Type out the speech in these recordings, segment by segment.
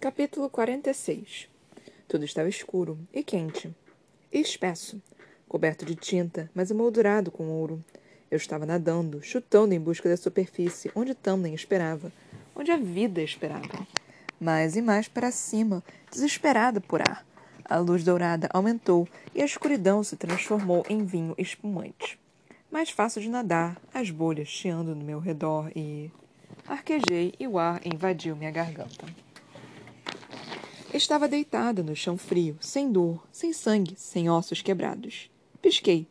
Capítulo 46 Tudo estava escuro e quente, e espesso, coberto de tinta, mas emoldurado com ouro. Eu estava nadando, chutando em busca da superfície, onde Tamlin esperava, onde a vida esperava. Mais e mais para cima, desesperada por ar. A luz dourada aumentou e a escuridão se transformou em vinho espumante. Mais fácil de nadar, as bolhas chiando no meu redor e. Arquejei e o ar invadiu minha garganta. Estava deitada no chão frio, sem dor, sem sangue, sem ossos quebrados. Pisquei.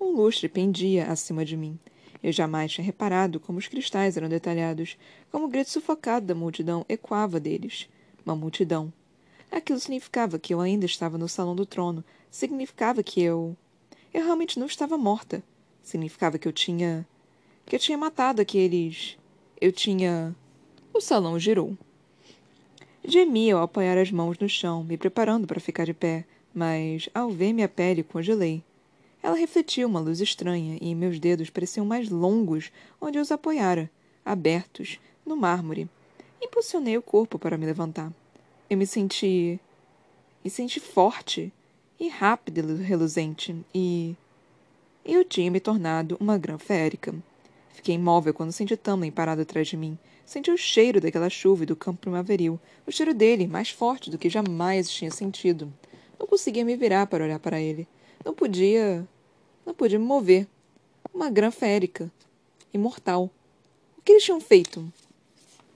Um lustre pendia acima de mim. Eu jamais tinha reparado como os cristais eram detalhados, como o grito sufocado da multidão ecoava deles. Uma multidão. Aquilo significava que eu ainda estava no salão do trono. Significava que eu. Eu realmente não estava morta. Significava que eu tinha. que eu tinha matado aqueles. Eu tinha. O salão girou. Gemi ao apoiar as mãos no chão, me preparando para ficar de pé, mas, ao ver minha pele, congelei. Ela refletiu uma luz estranha e meus dedos pareciam mais longos onde eu os apoiara, abertos, no mármore. Impulsionei o corpo para me levantar. Eu me senti. me senti forte e rápida e reluzente, e. Eu tinha me tornado uma grã férica. Fiquei imóvel quando senti Tamlin parado atrás de mim. Senti o cheiro daquela chuva e do campo primaveril. O cheiro dele, mais forte do que jamais tinha sentido. Não conseguia me virar para olhar para ele. Não podia. Não podia me mover. Uma grã férica. Imortal. O que eles tinham feito?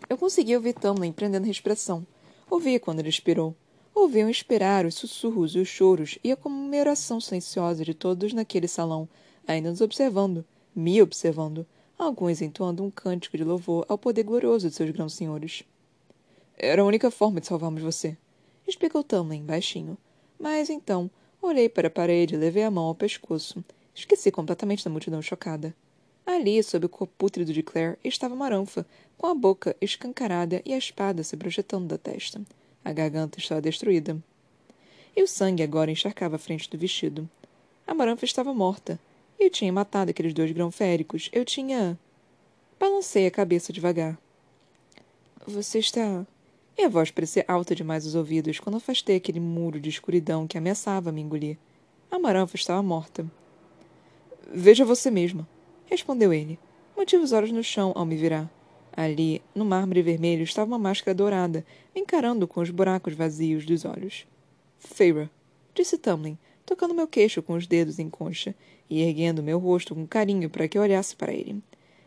Eu conseguia ouvir Tamlin prendendo respiração. Ouvia quando ele expirou. Ouviam esperar os sussurros e os choros e a comemoração silenciosa de todos naquele salão, ainda nos observando, me observando, alguns entoando um cântico de louvor ao poder glorioso de seus grãos senhores. Era a única forma de salvarmos você, explicou Tamlin baixinho. Mas então, olhei para a parede e levei a mão ao pescoço. Esqueci completamente da multidão chocada. Ali, sob o corpo pútrido de Claire, estava Maranfa, com a boca escancarada e a espada se projetando da testa. A garganta estava destruída. E o sangue agora encharcava a frente do vestido. A Maranfa estava morta, eu tinha matado aqueles dois grão féricos. Eu tinha. Balancei a cabeça devagar. Você está. E a voz parecia alta demais aos ouvidos quando afastei aquele muro de escuridão que ameaçava me engolir. A maranfa estava morta. Veja você mesma, respondeu ele. Mantive os olhos no chão ao me virar. Ali, no mármore vermelho, estava uma máscara dourada, encarando com os buracos vazios dos olhos. Feira, disse Tamlin, tocando meu queixo com os dedos em concha e erguendo meu rosto com carinho para que olhasse para ele.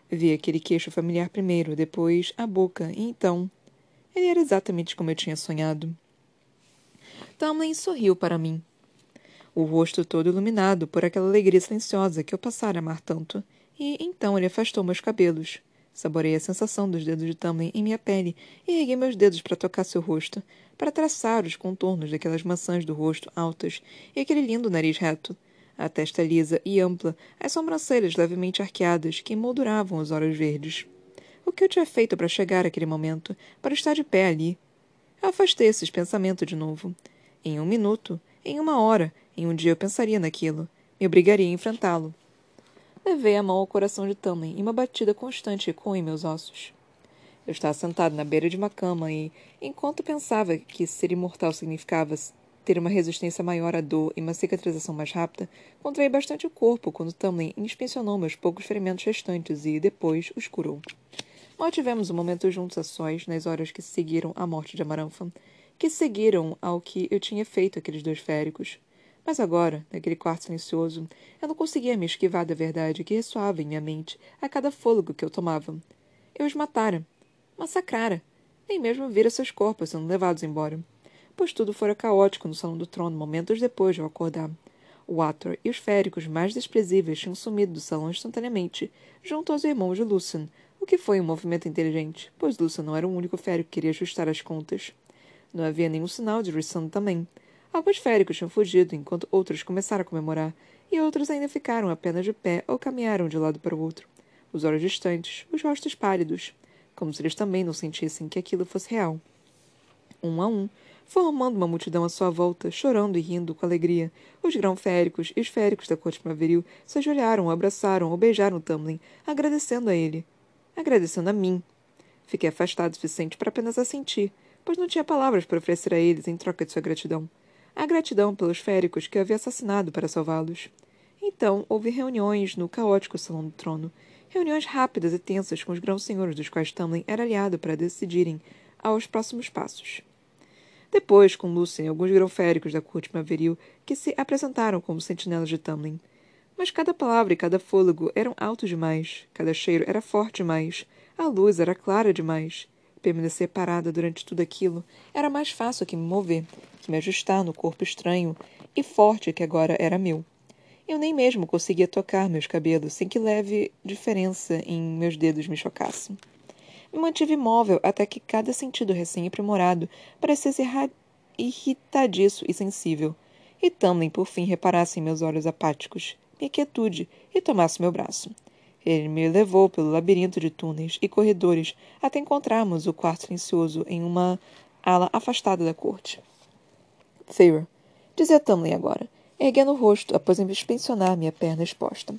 Vi aquele queixo familiar primeiro, depois a boca, e então. Ele era exatamente como eu tinha sonhado. Tamlin sorriu para mim. O rosto todo iluminado por aquela alegria silenciosa que eu passara a amar tanto. E então ele afastou meus cabelos. Saborei a sensação dos dedos de Tamlin em minha pele e ergui meus dedos para tocar seu rosto, para traçar os contornos daquelas maçãs do rosto altas e aquele lindo nariz reto, a testa lisa e ampla, as sobrancelhas levemente arqueadas que emolduravam os olhos verdes. O que eu tinha feito para chegar àquele momento, para estar de pé ali? Afastei esses pensamentos de novo. Em um minuto, em uma hora, em um dia eu pensaria naquilo. Me obrigaria a enfrentá-lo. Levei a mão ao coração de Tamlin e uma batida constante ecoou em meus ossos. Eu estava sentado na beira de uma cama e, enquanto pensava que ser imortal significava ter uma resistência maior à dor e uma cicatrização mais rápida, contraí bastante o corpo quando Tamlin inspecionou meus poucos ferimentos restantes e, depois, os curou. Mal tivemos um momento juntos a sós nas horas que seguiram a morte de Amaranfa, que seguiram ao que eu tinha feito aqueles dois féricos. Mas agora, naquele quarto silencioso, eu não conseguia me esquivar da verdade que ressoava em minha mente a cada fôlego que eu tomava. Eu os matara. Massacrara. Nem mesmo vira seus corpos sendo levados embora pois tudo fora caótico no salão do trono momentos depois de eu acordar. O Ator e os féricos mais desprezíveis tinham sumido do salão instantaneamente, junto aos irmãos de Lucian, o que foi um movimento inteligente, pois Lucian não era o único férico que queria ajustar as contas. Não havia nenhum sinal de Rissand também. Alguns féricos tinham fugido, enquanto outros começaram a comemorar, e outros ainda ficaram apenas de pé ou caminharam de lado para o outro, os olhos distantes, os rostos pálidos, como se eles também não sentissem que aquilo fosse real. Um a um, formando uma multidão à sua volta, chorando e rindo com alegria. Os grão-féricos e os féricos da corte primaveril se ajoelharam, abraçaram ou beijaram Tamlin, agradecendo a ele. Agradecendo a mim. Fiquei afastado o suficiente para apenas assentir, pois não tinha palavras para oferecer a eles em troca de sua gratidão. A gratidão pelos féricos que havia assassinado para salvá-los. Então, houve reuniões no caótico Salão do Trono. Reuniões rápidas e tensas com os grãos-senhores dos quais Tamlin era aliado para decidirem aos próximos passos. Depois, com Lucien alguns grão-féricos da corte primaveril que se apresentaram como sentinelas de Tamlin. Mas cada palavra e cada fôlego eram altos demais, cada cheiro era forte demais, a luz era clara demais. Permanecer parada durante tudo aquilo era mais fácil que me mover, que me ajustar no corpo estranho e forte que agora era meu. Eu nem mesmo conseguia tocar meus cabelos sem que leve diferença em meus dedos me chocassem. Me mantive imóvel até que cada sentido recém-aprimorado parecesse irritadiço e sensível, e Tamlin por fim reparasse em meus olhos apáticos, minha quietude, e tomasse meu braço. Ele me levou pelo labirinto de túneis e corredores até encontrarmos o quarto silencioso em uma ala afastada da corte. Feyre, dizia Tamlin agora, erguendo o rosto após inspecionar minha perna exposta.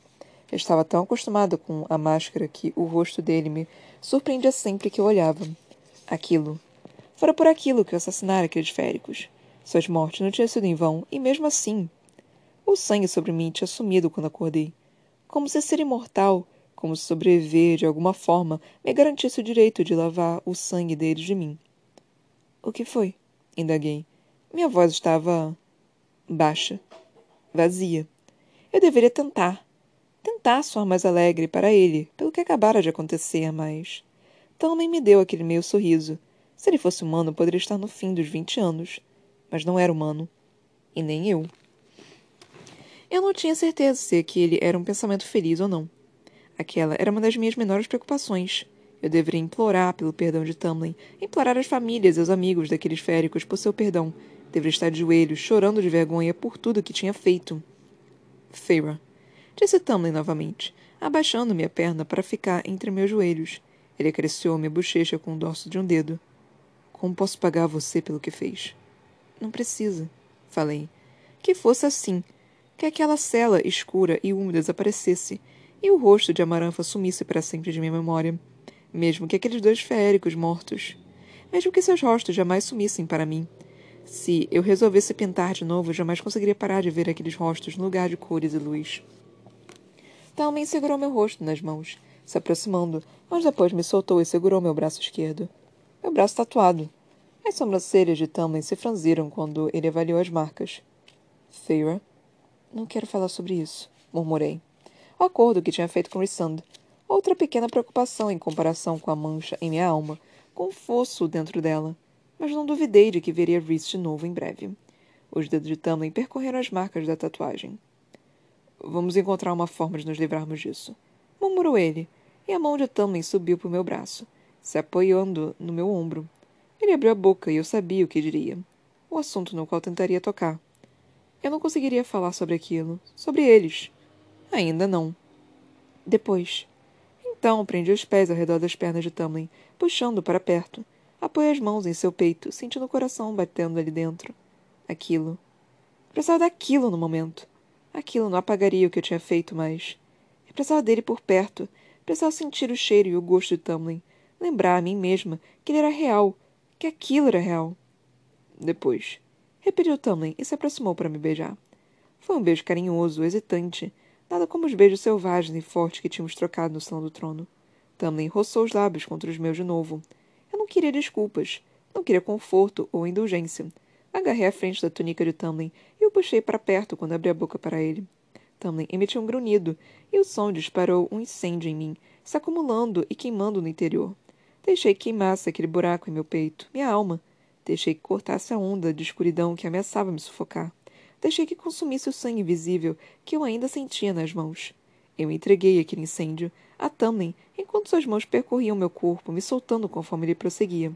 Eu estava tão acostumada com a máscara que o rosto dele me surpreendia sempre que eu olhava. Aquilo. Fora por aquilo que eu assassinara aqueles féricos. Suas mortes não tinham sido em vão, e mesmo assim. O sangue sobre mim tinha sumido quando acordei. Como se ser imortal como se sobreviver de alguma forma me garantisse o direito de lavar o sangue deles de mim. O que foi? indaguei. Minha voz estava. baixa. vazia. Eu deveria tentar. Tentar soar mais alegre para ele, pelo que acabara de acontecer, mas. Também me deu aquele meio sorriso. Se ele fosse humano, poderia estar no fim dos vinte anos. Mas não era humano. E nem eu. Eu não tinha certeza se aquele era um pensamento feliz ou não. Aquela era uma das minhas menores preocupações. Eu deveria implorar pelo perdão de Tamlin, implorar às famílias e aos amigos daqueles féricos por seu perdão. Deveria estar de joelhos, chorando de vergonha por tudo que tinha feito. Feira, disse Tamlin novamente, abaixando minha perna para ficar entre meus joelhos. Ele acariciou minha bochecha com o dorso de um dedo. Como posso pagar você pelo que fez? Não precisa, falei. Que fosse assim. Que aquela cela escura e úmida desaparecesse e o rosto de Amaranfa sumisse para sempre de minha memória, mesmo que aqueles dois féricos mortos, mesmo que seus rostos jamais sumissem para mim. Se eu resolvesse pintar de novo, jamais conseguiria parar de ver aqueles rostos no lugar de cores e luz. Talman segurou meu rosto nas mãos, se aproximando, mas depois me soltou e segurou meu braço esquerdo. Meu braço tatuado. As sobrancelhas de Tamlin se franziram quando ele avaliou as marcas. Feira, não quero falar sobre isso, murmurei o acordo que tinha feito com Rissand. Outra pequena preocupação em comparação com a mancha em minha alma, com o fosso dentro dela. Mas não duvidei de que veria Rhys de novo em breve. Os dedos de Tamlin percorreram as marcas da tatuagem. Vamos encontrar uma forma de nos livrarmos disso. Murmurou ele, e a mão de Tamlin subiu por meu braço, se apoiando no meu ombro. Ele abriu a boca e eu sabia o que diria. O assunto no qual tentaria tocar. Eu não conseguiria falar sobre aquilo, sobre eles. Ainda não. Depois. Então prendi os pés ao redor das pernas de Tamlin, puxando para perto. Apoiei as mãos em seu peito, sentindo o coração batendo ali dentro. Aquilo. Precisava daquilo no momento. Aquilo não apagaria o que eu tinha feito, mas. Eu precisava dele por perto. Precisava sentir o cheiro e o gosto de Tamlin. Lembrar a mim mesma que ele era real. Que aquilo era real. Depois. Repetiu Tamlin e se aproximou para me beijar. Foi um beijo carinhoso, hesitante nada como os beijos selvagens e fortes que tínhamos trocado no salão do trono. Tamlin roçou os lábios contra os meus de novo. Eu não queria desculpas. Não queria conforto ou indulgência. Agarrei a frente da túnica de Tamlin o puxei para perto quando abri a boca para ele. Tamlin emitiu um grunhido, e o som disparou um incêndio em mim, se acumulando e queimando no interior. Deixei que queimasse aquele buraco em meu peito, minha alma. Deixei que cortasse a onda de escuridão que ameaçava me sufocar. Deixei que consumisse o sangue invisível que eu ainda sentia nas mãos. Eu entreguei aquele incêndio a Tamlin enquanto suas mãos percorriam meu corpo, me soltando conforme ele prosseguia.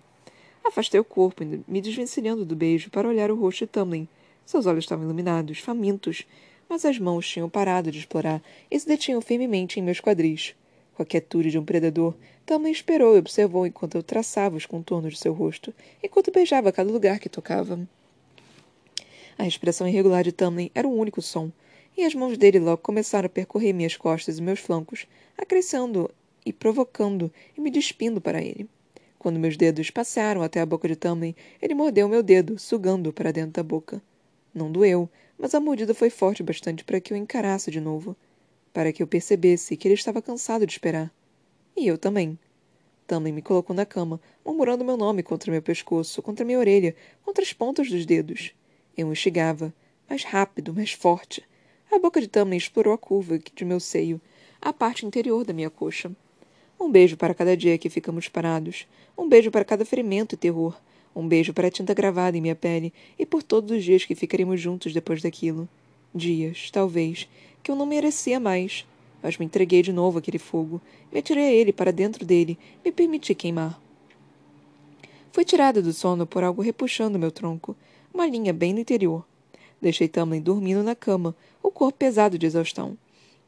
Afastei o corpo, me desvencilhando do beijo para olhar o rosto de Tamlin. Seus olhos estavam iluminados, famintos, mas as mãos tinham parado de explorar e se detinham firmemente em meus quadris. Com a quietude de um predador, Tamlin esperou e observou enquanto eu traçava os contornos de seu rosto, enquanto beijava cada lugar que tocava. A respiração irregular de Tamlin era o único som, e as mãos dele logo começaram a percorrer minhas costas e meus flancos, acrescendo e provocando e me despindo para ele. Quando meus dedos passaram até a boca de Tamlin, ele mordeu meu dedo, sugando-o para dentro da boca. Não doeu, mas a mordida foi forte bastante para que eu encarasse de novo. Para que eu percebesse que ele estava cansado de esperar. E eu também. Tamlin me colocou na cama, murmurando meu nome contra meu pescoço, contra minha orelha, contra as pontas dos dedos. Eu instigava, mais rápido, mais forte. A boca de Tamlin explorou a curva de meu seio, a parte interior da minha coxa. Um beijo para cada dia que ficamos parados. Um beijo para cada ferimento e terror. Um beijo para a tinta gravada em minha pele e por todos os dias que ficaríamos juntos depois daquilo. Dias, talvez, que eu não merecia mais. Mas me entreguei de novo àquele fogo. Me atirei a ele para dentro dele. Me permiti queimar. Fui tirada do sono por algo repuxando meu tronco. Uma linha bem no interior. Deixei Tamlin dormindo na cama, o corpo pesado de exaustão.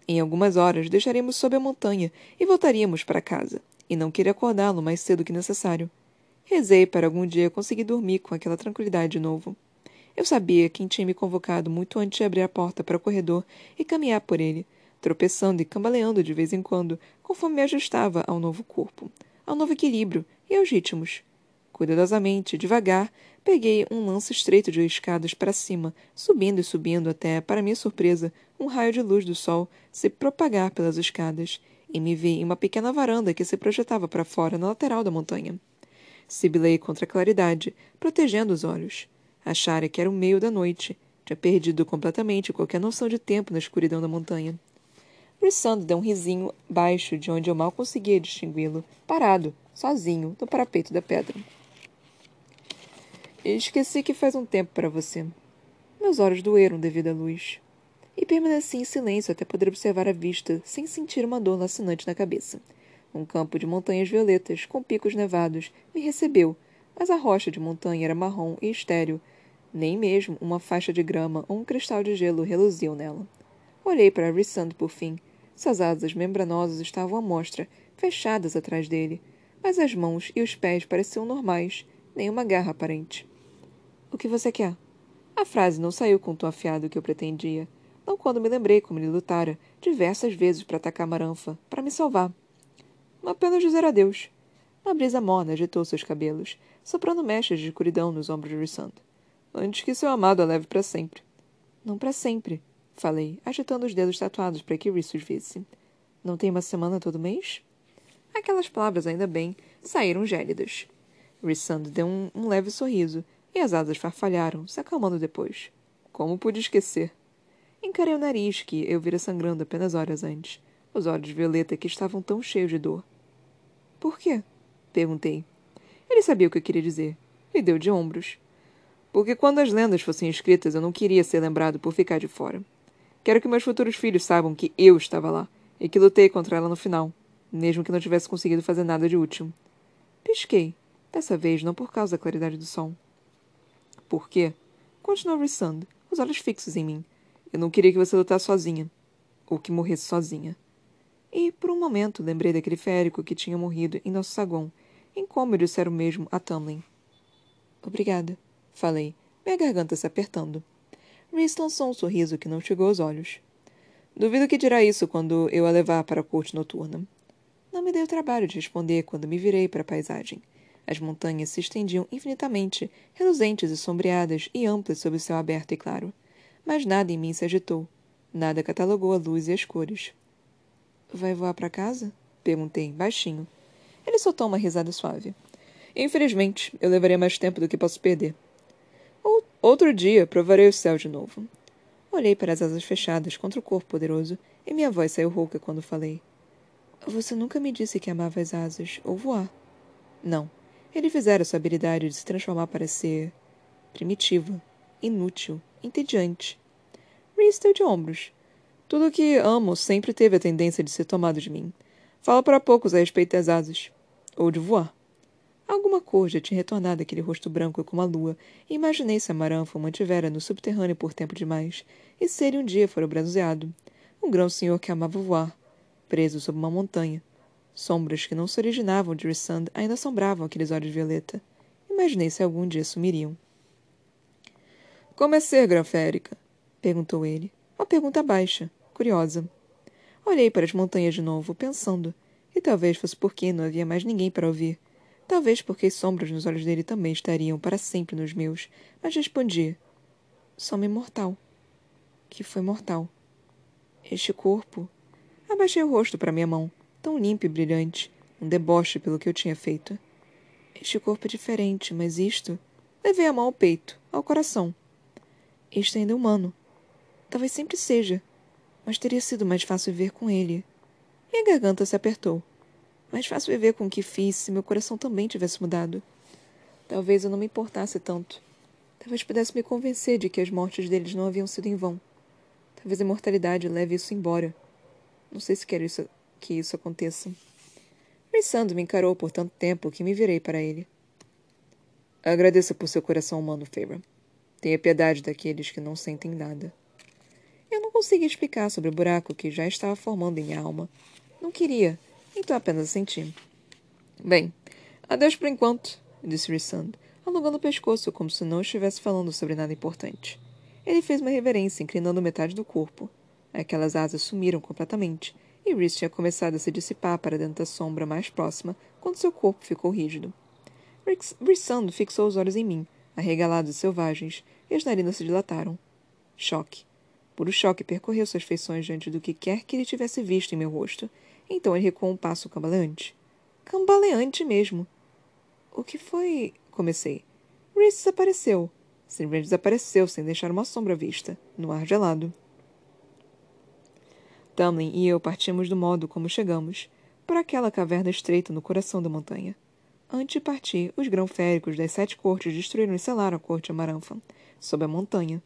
Em algumas horas deixaremos sob a montanha e voltaríamos para casa, e não queria acordá-lo mais cedo que necessário. Rezei para algum dia conseguir dormir com aquela tranquilidade de novo. Eu sabia quem tinha me convocado muito antes de abrir a porta para o corredor e caminhar por ele, tropeçando e cambaleando de vez em quando, conforme me ajustava ao novo corpo, ao novo equilíbrio e aos ritmos. Cuidadosamente, devagar, peguei um lance estreito de escadas para cima, subindo e subindo até, para minha surpresa, um raio de luz do sol se propagar pelas escadas, e me vi em uma pequena varanda que se projetava para fora na lateral da montanha. Sibilei contra a claridade, protegendo os olhos. Achara que era o meio da noite. Tinha perdido completamente qualquer noção de tempo na escuridão da montanha. Brissando deu um risinho baixo de onde eu mal conseguia distingui-lo, parado, sozinho, no parapeito da pedra. Esqueci que faz um tempo para você. Meus olhos doeram devido à luz. E permaneci em silêncio até poder observar a vista, sem sentir uma dor lacinante na cabeça. Um campo de montanhas violetas, com picos nevados, me recebeu, mas a rocha de montanha era marrom e estéril. Nem mesmo uma faixa de grama ou um cristal de gelo reluziam nela. Olhei para Rissand por fim. Suas asas membranosas estavam à mostra, fechadas atrás dele, mas as mãos e os pés pareciam normais, nem uma garra aparente. O que você quer? A frase não saiu com o tom afiado que eu pretendia, não quando me lembrei como ele lutara diversas vezes para atacar Maranfa, para me salvar. Apenas dizer adeus. Uma brisa morna agitou seus cabelos, soprando mechas de escuridão nos ombros de Rissand. Antes que seu amado a leve para sempre. Não para sempre, falei, agitando os dedos tatuados para que Rissus visse. Não tem uma semana todo mês? Aquelas palavras, ainda bem, saíram gélidas. Rissand deu um, um leve sorriso, e as asas farfalharam, se acalmando depois. Como pude esquecer? Encarei o nariz, que eu vira sangrando apenas horas antes, os olhos Violeta que estavam tão cheios de dor. Por quê? Perguntei. Ele sabia o que eu queria dizer, e deu de ombros. Porque quando as lendas fossem escritas, eu não queria ser lembrado por ficar de fora. Quero que meus futuros filhos saibam que eu estava lá e que lutei contra ela no final, mesmo que não tivesse conseguido fazer nada de útil. Pisquei, dessa vez não por causa da claridade do som. Por quê? Continuou Rissand, os olhos fixos em mim. Eu não queria que você lutasse sozinha. Ou que morresse sozinha. E, por um momento, lembrei daquele férico que tinha morrido em nosso saguão, em como dissera o mesmo a Tamlin. Obrigada, falei, minha garganta se apertando. Rhys lançou um sorriso que não chegou aos olhos. Duvido que dirá isso quando eu a levar para a corte noturna. Não me dei o trabalho de responder quando me virei para a paisagem. As montanhas se estendiam infinitamente, reluzentes e sombreadas e amplas sob o céu aberto e claro. Mas nada em mim se agitou. Nada catalogou a luz e as cores. Vai voar para casa? Perguntei, baixinho. Ele soltou uma risada suave. Infelizmente, eu levaria mais tempo do que posso perder. Ou, outro dia, provarei o céu de novo. Olhei para as asas fechadas contra o corpo poderoso e minha voz saiu rouca quando falei. Você nunca me disse que amava as asas ou voar. Não. Ele fizera sua habilidade de se transformar para ser primitiva, inútil, entediante. Reese deu de ombros. Tudo o que amo sempre teve a tendência de ser tomado de mim. Falo para poucos a respeito das asas. Ou de voar. Alguma cor já tinha retornado aquele rosto branco como a lua, e imaginei se a Maranfa o mantivera no subterrâneo por tempo demais, e se ele um dia fora bronzeado. Um grão-senhor que amava voar, preso sob uma montanha. Sombras que não se originavam de Rissand ainda assombravam aqueles olhos violeta. Imaginei se algum dia sumiriam. Como é ser, Graférica? perguntou ele. Uma pergunta baixa, curiosa. Olhei para as montanhas de novo, pensando. E talvez fosse porque não havia mais ninguém para ouvir. Talvez porque as sombras nos olhos dele também estariam para sempre nos meus, mas respondi: Sou-me mortal. Que foi mortal. Este corpo. Abaixei o rosto para minha mão, tão limpa e brilhante, um deboche pelo que eu tinha feito. Este corpo é diferente, mas isto. Levei a mão ao peito, ao coração. Este ainda é humano. Talvez sempre seja, mas teria sido mais fácil viver com ele. Minha garganta se apertou. Mais fácil viver com o que fiz se meu coração também tivesse mudado. Talvez eu não me importasse tanto. Talvez pudesse me convencer de que as mortes deles não haviam sido em vão. Talvez a imortalidade leve isso embora. Não sei se quero isso, que isso aconteça. Rissando me encarou por tanto tempo que me virei para ele. Agradeça por seu coração humano, Feyre. Tenha piedade daqueles que não sentem nada. Conseguia explicar sobre o buraco que já estava formando em minha alma. Não queria, então apenas senti. Bem, adeus por enquanto, disse Rissand, alongando o pescoço como se não estivesse falando sobre nada importante. Ele fez uma reverência, inclinando metade do corpo. Aquelas asas sumiram completamente, e Rhys tinha começado a se dissipar para dentro da sombra mais próxima quando seu corpo ficou rígido. Rissand fixou os olhos em mim, arregalados e selvagens, e as narinas se dilataram. Choque. Puro choque percorreu suas feições diante do que quer que ele tivesse visto em meu rosto. Então ele recuou um passo cambaleante. Cambaleante mesmo. O que foi? Comecei. Reese desapareceu. Simsimplesmente desapareceu sem deixar uma sombra vista, no ar gelado. Tamlin e eu partimos do modo como chegamos, para aquela caverna estreita no coração da montanha. Antes de partir, os grão-féricos das sete cortes destruíram e selaram a corte Amaranfa, sob a montanha,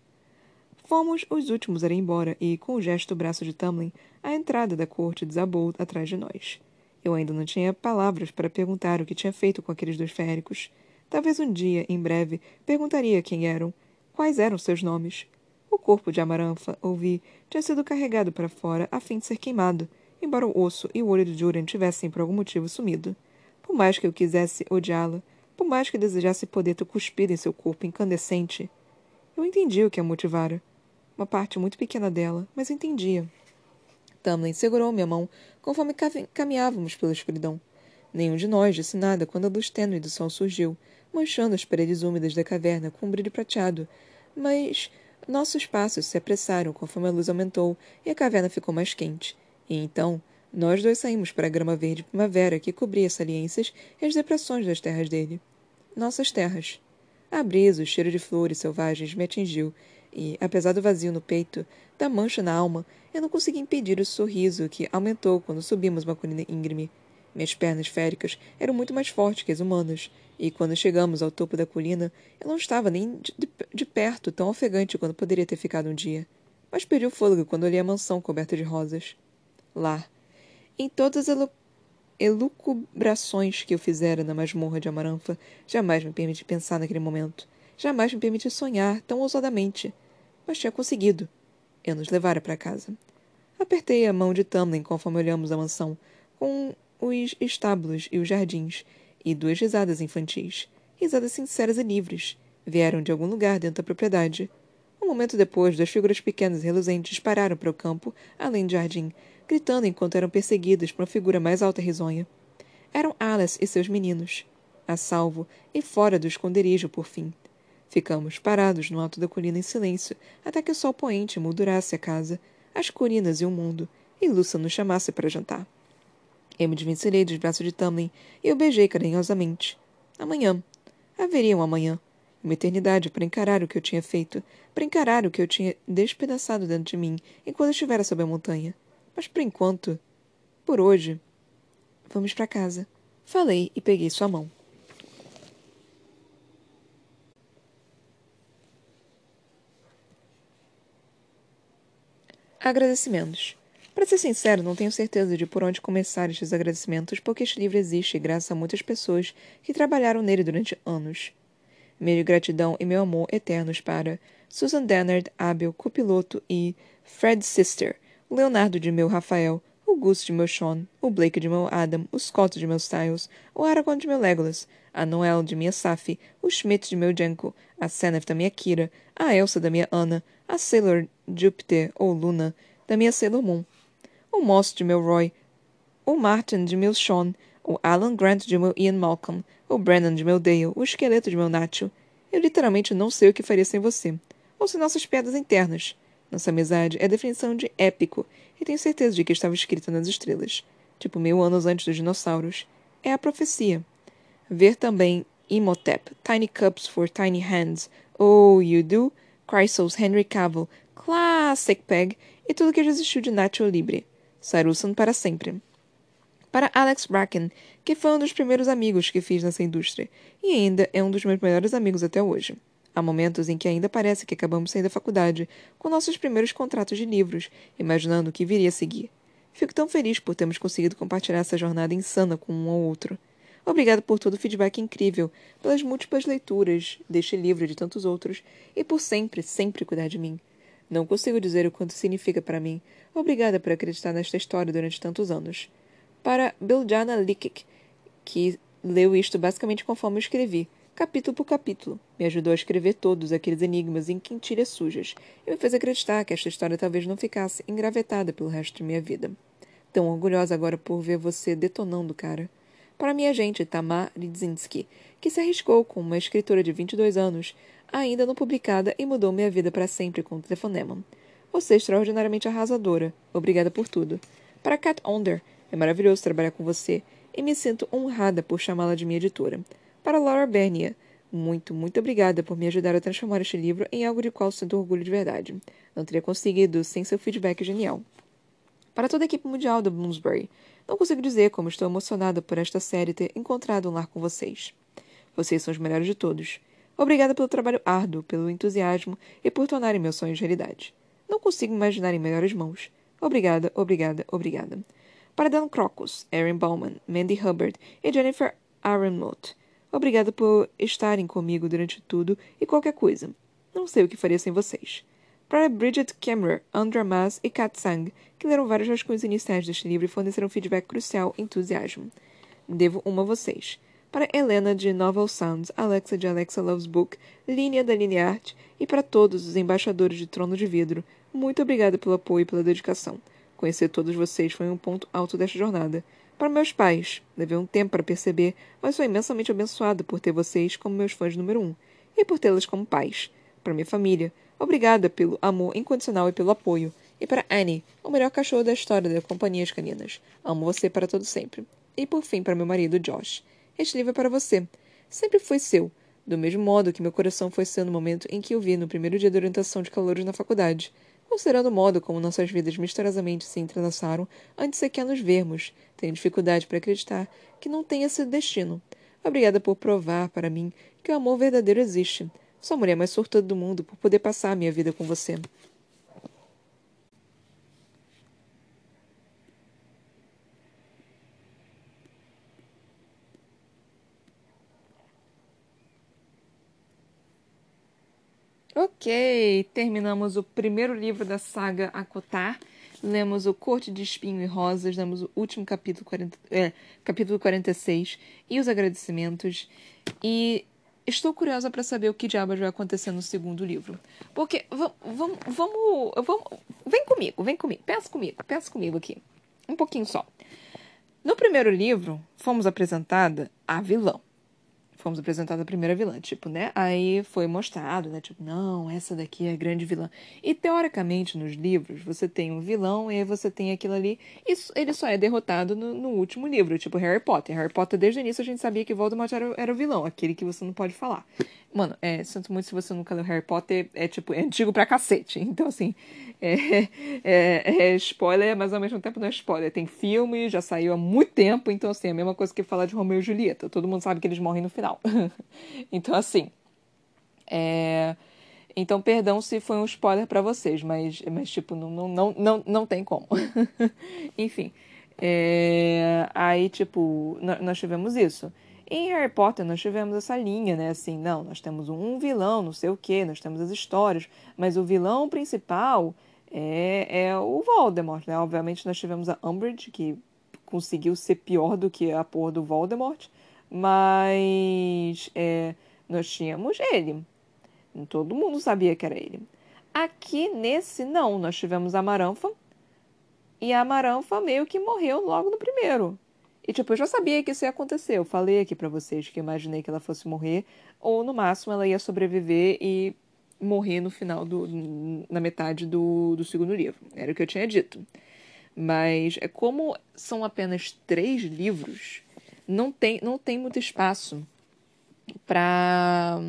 Fomos os últimos a ir embora e, com o gesto do braço de Tamlin, a entrada da corte desabou atrás de nós. Eu ainda não tinha palavras para perguntar o que tinha feito com aqueles dois féricos. Talvez um dia, em breve, perguntaria quem eram, quais eram seus nomes. O corpo de Amaranfa, ouvi, tinha sido carregado para fora a fim de ser queimado, embora o osso e o olho de Juran tivessem por algum motivo sumido. Por mais que eu quisesse odiá-la, por mais que desejasse poder ter cuspido em seu corpo incandescente, eu entendi o que a motivara uma parte muito pequena dela, mas entendia. Tamlin segurou minha mão conforme caminhávamos pela escuridão. Nenhum de nós disse nada quando a luz tênue do sol surgiu, manchando as paredes úmidas da caverna com um brilho prateado. Mas nossos passos se apressaram conforme a luz aumentou e a caverna ficou mais quente. E então, nós dois saímos para a grama verde primavera que cobria as saliências e as depressões das terras dele. Nossas terras. A brisa, o cheiro de flores selvagens me atingiu e, apesar do vazio no peito, da mancha na alma, eu não consegui impedir o sorriso que aumentou quando subimos uma colina íngreme. Minhas pernas féricas eram muito mais fortes que as humanas, e quando chegamos ao topo da colina, eu não estava nem de, de, perto tão ofegante quanto poderia ter ficado um dia. Mas perdi o fôlego quando olhei a mansão coberta de rosas. Lá, em todas as elucubrações que eu fizera na masmorra de Amaranfa, jamais me permiti pensar naquele momento. Jamais me permiti sonhar tão ousadamente mas tinha conseguido. Eu nos levara para casa. Apertei a mão de Tamlin conforme olhamos a mansão, com os estábulos e os jardins, e duas risadas infantis, risadas sinceras e livres, vieram de algum lugar dentro da propriedade. Um momento depois, duas figuras pequenas e reluzentes pararam para o campo, além do jardim, gritando enquanto eram perseguidas por uma figura mais alta e risonha. Eram Alice e seus meninos, a salvo e fora do esconderijo, por fim. Ficamos parados no alto da colina em silêncio, até que o sol poente moldurasse a casa, as colinas e o mundo, e Lúcia nos chamasse para jantar. Eu me desvencilhei dos braços de Tamlin e o beijei carinhosamente. Amanhã. Haveria um amanhã. Uma eternidade para encarar o que eu tinha feito, para encarar o que eu tinha despedaçado dentro de mim enquanto estivera sob a montanha. Mas por enquanto. Por hoje. Vamos para casa. Falei e peguei sua mão. Agradecimentos. Para ser sincero, não tenho certeza de por onde começar estes agradecimentos, porque este livro existe graças a muitas pessoas que trabalharam nele durante anos. Meu gratidão e meu amor eternos para Susan Dennard, Abel, copiloto e Fred Sister, Leonardo de meu Rafael, o Gus de meu Sean, o Blake de meu Adam, o Scott de meu Styles, o Aragorn de meu Legolas, a Noel de minha Safi, o Schmidt de meu Janko, a Senef da minha Kira, a Elsa da minha Ana, a Sailor Júpiter ou Luna da minha Sailor Moon, o Moss de meu Roy, o Martin de meu Sean, o Alan Grant de meu Ian Malcolm, o Brennan de meu Dale, o esqueleto de meu Nacho. Eu literalmente não sei o que faria sem você. Ou sem nossas piadas internas. Nossa amizade é a definição de épico, e tenho certeza de que estava escrita nas estrelas. Tipo mil anos antes dos dinossauros. É a profecia. Ver também Imhotep, Tiny Cups for Tiny Hands, Oh, You Do, Chrysos, Henry Cavill, Classic Peg e tudo que já existiu de Nacho Libre. Sarusan para sempre para Alex Bracken, que foi um dos primeiros amigos que fiz nessa indústria e ainda é um dos meus melhores amigos até hoje. Há momentos em que ainda parece que acabamos saindo da faculdade com nossos primeiros contratos de livros, imaginando o que viria a seguir. Fico tão feliz por termos conseguido compartilhar essa jornada insana com um ou outro. Obrigado por todo o feedback incrível, pelas múltiplas leituras deste livro e de tantos outros, e por sempre, sempre cuidar de mim. Não consigo dizer o quanto significa para mim. Obrigada por acreditar nesta história durante tantos anos para Biljana Likic, que leu isto basicamente conforme eu escrevi, capítulo por capítulo. Me ajudou a escrever todos aqueles enigmas em quintilhas sujas e me fez acreditar que esta história talvez não ficasse engravetada pelo resto de minha vida. Tão orgulhosa agora por ver você detonando, cara. Para minha gente, Tamar Lidzinski, que se arriscou com uma escritora de 22 anos, ainda não publicada e mudou minha vida para sempre com o telefonema. Você é extraordinariamente arrasadora. Obrigada por tudo. Para Cat Onder, é maravilhoso trabalhar com você e me sinto honrada por chamá-la de minha editora. Para Laura Bernia, muito, muito obrigada por me ajudar a transformar este livro em algo de qual sinto orgulho de verdade. Não teria conseguido sem seu feedback genial. Para toda a equipe mundial da Bloomsbury, não consigo dizer como estou emocionada por esta série ter encontrado um lar com vocês. Vocês são os melhores de todos. Obrigada pelo trabalho árduo, pelo entusiasmo e por tornarem meus sonhos realidade. Não consigo imaginar em melhores mãos. Obrigada, obrigada, obrigada para Dan Crocus, Erin Bowman, Mandy Hubbard e Jennifer Aronmoth. Obrigada por estarem comigo durante tudo e qualquer coisa. Não sei o que faria sem vocês. Para Bridget Kemmerer, Andra Mas e Kat Sang, que leram vários rascunhos iniciais deste livro e forneceram feedback crucial e entusiasmo. Devo uma a vocês. Para Helena de Novel Sounds, Alexa de Alexa Loves Book, Línia da Lineart e para todos os embaixadores de Trono de Vidro, muito obrigada pelo apoio e pela dedicação. Conhecer todos vocês foi um ponto alto desta jornada. Para meus pais, levei um tempo para perceber, mas sou imensamente abençoado por ter vocês como meus fãs número um e por tê-las como pais. Para minha família, obrigada pelo amor incondicional e pelo apoio. E para Annie, o melhor cachorro da história da Companhias Caninas. Amo você para todo sempre. E por fim, para meu marido, Josh. Este livro é para você. Sempre foi seu, do mesmo modo que meu coração foi seu no momento em que o vi no primeiro dia de orientação de calouros na faculdade considerando o modo como nossas vidas misteriosamente se entrelaçaram antes sequer nos vermos. Tenho dificuldade para acreditar que não tenha sido destino. Obrigada por provar para mim que o amor verdadeiro existe. Sou a mulher mais sortuda do mundo por poder passar a minha vida com você. Ok, terminamos o primeiro livro da saga Acotar. Lemos o Corte de Espinho e Rosas, lemos o último capítulo, 40, é, capítulo 46 e os agradecimentos. E estou curiosa para saber o que diabos vai acontecer no segundo livro. Porque, vamos, vamos, vem comigo, vem comigo, pensa comigo, pensa comigo aqui. Um pouquinho só. No primeiro livro, fomos apresentada a vilã fomos apresentados a primeira vilã, tipo, né? Aí foi mostrado, né? Tipo, não, essa daqui é a grande vilã. E teoricamente nos livros você tem um vilão e você tem aquilo ali. E ele só é derrotado no, no, último livro, tipo Harry Potter. Harry Potter, desde o início, a gente sabia que Voldemort era, era o vilão, aquele que você não pode falar. Mano, é, sinto muito se você nunca leu Harry Potter, é tipo, é antigo pra cacete. Então, assim, é, é, é, spoiler, mas ao mesmo tempo não é spoiler. Tem filme, já saiu há muito tempo, então assim, é a mesma coisa que falar de Romeu e Julieta. Todo mundo sabe que eles morrem no final. então, assim. É... Então, perdão se foi um spoiler para vocês, mas, mas tipo, não, não, não, não, não tem como. Enfim. É... Aí, tipo, nós tivemos isso. Em Harry Potter nós tivemos essa linha, né? Assim, não, nós temos um vilão, não sei o que, nós temos as histórias, mas o vilão principal é, é o Voldemort, né? Obviamente nós tivemos a Umbridge, que conseguiu ser pior do que a porra do Voldemort, mas é, nós tínhamos ele. Todo mundo sabia que era ele. Aqui nesse, não, nós tivemos a Maranfa, e a Maranfa meio que morreu logo no primeiro. E, tipo, eu já sabia que isso ia acontecer. Eu falei aqui para vocês que imaginei que ela fosse morrer, ou no máximo ela ia sobreviver e morrer no final do. na metade do, do segundo livro. Era o que eu tinha dito. Mas é como são apenas três livros, não tem, não tem muito espaço para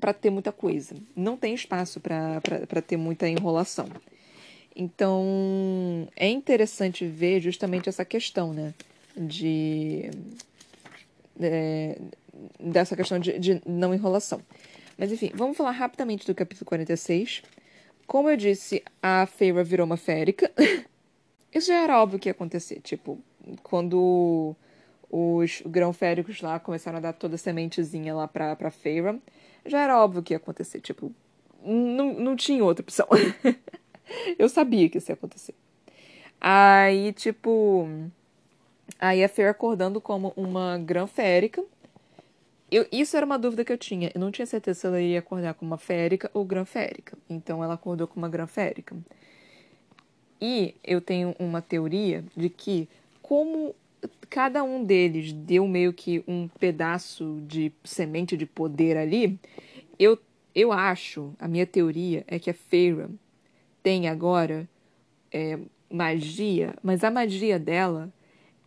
para ter muita coisa. Não tem espaço para ter muita enrolação. Então, é interessante ver justamente essa questão, né? De. É, dessa questão de, de não enrolação. Mas enfim, vamos falar rapidamente do capítulo 46. Como eu disse, a Feira virou uma férica. Isso já era óbvio que ia acontecer. Tipo, quando os grão-féricos lá começaram a dar toda a sementezinha lá pra, pra Feira, já era óbvio que ia acontecer. Tipo, não, não tinha outra opção. Eu sabia que isso ia acontecer. Aí, tipo. Aí a Fer acordando como uma grã férica. Eu, isso era uma dúvida que eu tinha. Eu não tinha certeza se ela ia acordar como uma férica ou grã férica. Então ela acordou como uma grã férica. E eu tenho uma teoria de que, como cada um deles deu meio que um pedaço de semente de poder ali, eu, eu acho, a minha teoria é que a Feira tem agora é, magia, mas a magia dela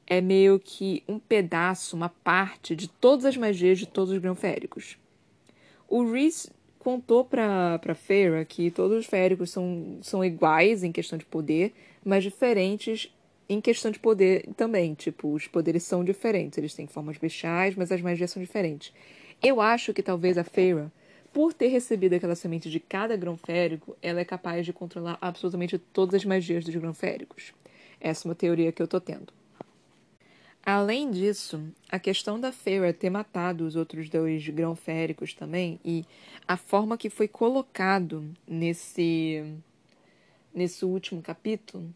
é meio que um pedaço, uma parte de todas as magias de todos os grão-féricos. O Reese contou para para Feyre que todos os féricos são, são iguais em questão de poder, mas diferentes em questão de poder também. Tipo, os poderes são diferentes. Eles têm formas bestiais, mas as magias são diferentes. Eu acho que talvez a Feyre por ter recebido aquela semente de cada grão férico, ela é capaz de controlar absolutamente todas as magias dos grão féricos. Essa é uma teoria que eu tô tendo. Além disso, a questão da Feyre ter matado os outros dois grão féricos também e a forma que foi colocado nesse nesse último capítulo,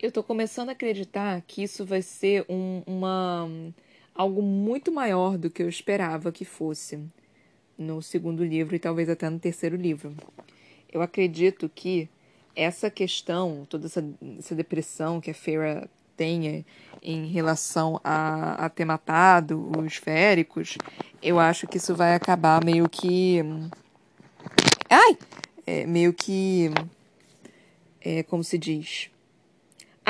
eu tô começando a acreditar que isso vai ser um, uma algo muito maior do que eu esperava que fosse no segundo livro e talvez até no terceiro livro. Eu acredito que essa questão, toda essa, essa depressão que a Feira tenha em relação a, a ter matado os féricos, eu acho que isso vai acabar meio que. Ai! É, meio que. É, como se diz?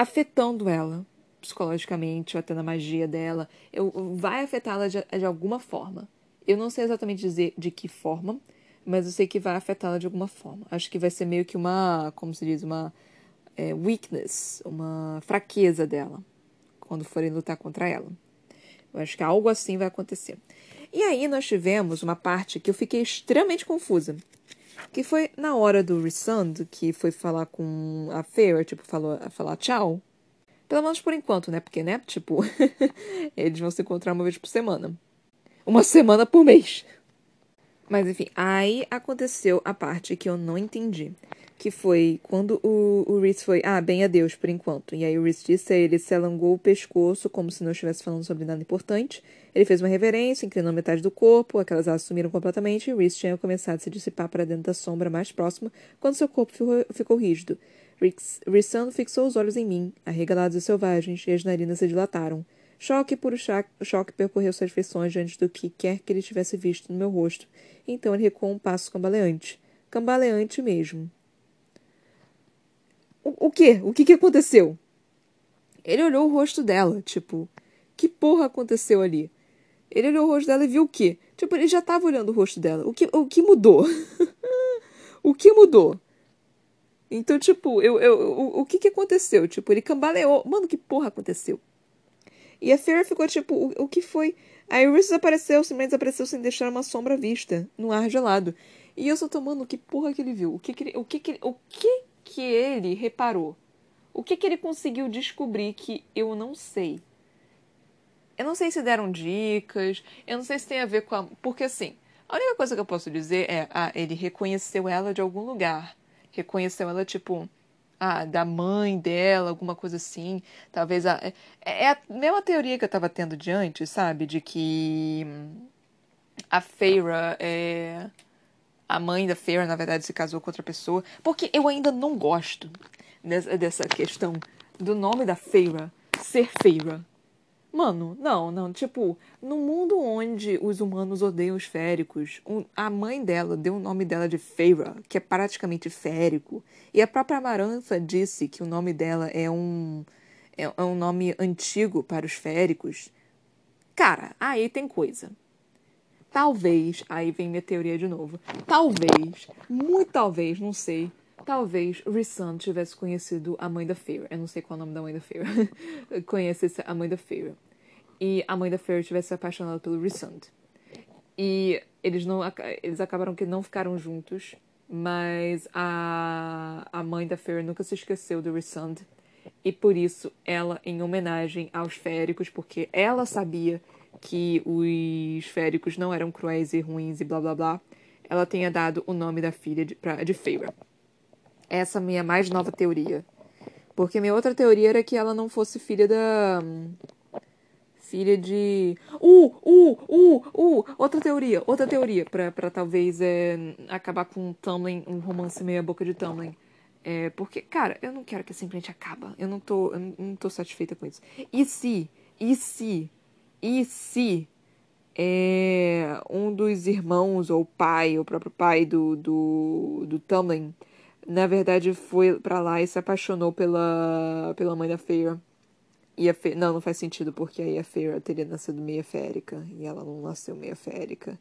Afetando ela psicologicamente, ou até na magia dela. Eu, vai afetá-la de, de alguma forma. Eu não sei exatamente dizer de que forma, mas eu sei que vai afetá-la de alguma forma. Acho que vai ser meio que uma, como se diz, uma é, weakness, uma fraqueza dela, quando forem lutar contra ela. Eu acho que algo assim vai acontecer. E aí nós tivemos uma parte que eu fiquei extremamente confusa. Que foi na hora do Resund, que foi falar com a Fair, tipo, falou, falar tchau. Pelo menos por enquanto, né? Porque, né? Tipo, eles vão se encontrar uma vez por semana uma semana por mês. Mas enfim, aí aconteceu a parte que eu não entendi. Que foi quando o, o Reese foi, ah, bem adeus por enquanto. E aí o Reese disse a ele, se alongou o pescoço como se não estivesse falando sobre nada importante. Ele fez uma reverência, inclinou metade do corpo, aquelas asas sumiram completamente e o Reese tinha começado a se dissipar para dentro da sombra mais próxima quando seu corpo ficou, ficou rígido. Rissando fixou os olhos em mim, arregalados e selvagens, e as narinas se dilataram. Choque por choque percorreu suas feições diante do que quer que ele tivesse visto no meu rosto. Então ele recuou um passo cambaleante. Cambaleante mesmo. O, o quê? O que, que aconteceu? Ele olhou o rosto dela, tipo, que porra aconteceu ali? Ele olhou o rosto dela e viu o quê? Tipo, ele já tava olhando o rosto dela. O que, o que mudou? o que mudou? Então, tipo, eu, eu, o, o que que aconteceu? Tipo, ele cambaleou. Mano, que porra aconteceu? E a Fear ficou tipo, o, o que foi? A Iris desapareceu, simplesmente desapareceu sem deixar uma sombra vista, no ar gelado. E eu só tomando, que porra que ele viu? O que que ele, o que que o que que ele reparou? O que que ele conseguiu descobrir que eu não sei? Eu não sei se deram dicas, eu não sei se tem a ver com a... Porque assim, a única coisa que eu posso dizer é, ah, ele reconheceu ela de algum lugar. Reconheceu ela, tipo, ah, da mãe dela, alguma coisa assim. Talvez a. É, é a mesma teoria que eu tava tendo de antes, sabe? De que a Feira é. A mãe da Feira, na verdade, se casou com outra pessoa. Porque eu ainda não gosto dessa, dessa questão do nome da Feira ser Feira. Mano, não, não. Tipo, no mundo onde os humanos odeiam os féricos, a mãe dela deu o nome dela de Feyre, que é praticamente férico. E a própria Amarantha disse que o nome dela é um, é, é um nome antigo para os féricos. Cara, aí tem coisa. Talvez, aí vem minha teoria de novo. Talvez, muito talvez, não sei. Talvez Rissand tivesse conhecido a mãe da Feyre. Eu não sei qual é o nome da mãe da Feyre. Conhecesse a mãe da Feyre. E a mãe da Feyre tivesse se apaixonado pelo Rissand. E eles não eles acabaram que não ficaram juntos, mas a, a mãe da Feyre nunca se esqueceu do Rissand. E por isso ela, em homenagem aos féricos, porque ela sabia que os féricos não eram cruéis e ruins e blá blá blá, ela tenha dado o nome da filha de, pra, de Feyre. Essa é a minha mais nova teoria. Porque minha outra teoria era que ela não fosse filha da. Filha de. Uh, uh, uh, uh! Outra teoria, outra teoria. Pra, pra talvez é, acabar com um Tumblr, um romance meia boca de Tumblr. É, porque, cara, eu não quero que simplesmente acaba. Eu não tô, eu não tô satisfeita com isso. E se, e se, e se é, um dos irmãos ou pai, o próprio pai do, do, do Tumblr na verdade foi para lá e se apaixonou pela, pela mãe da Feira. E a Fe... Não, não faz sentido, porque aí a Feira teria nascido meia férica e ela não nasceu meia férica.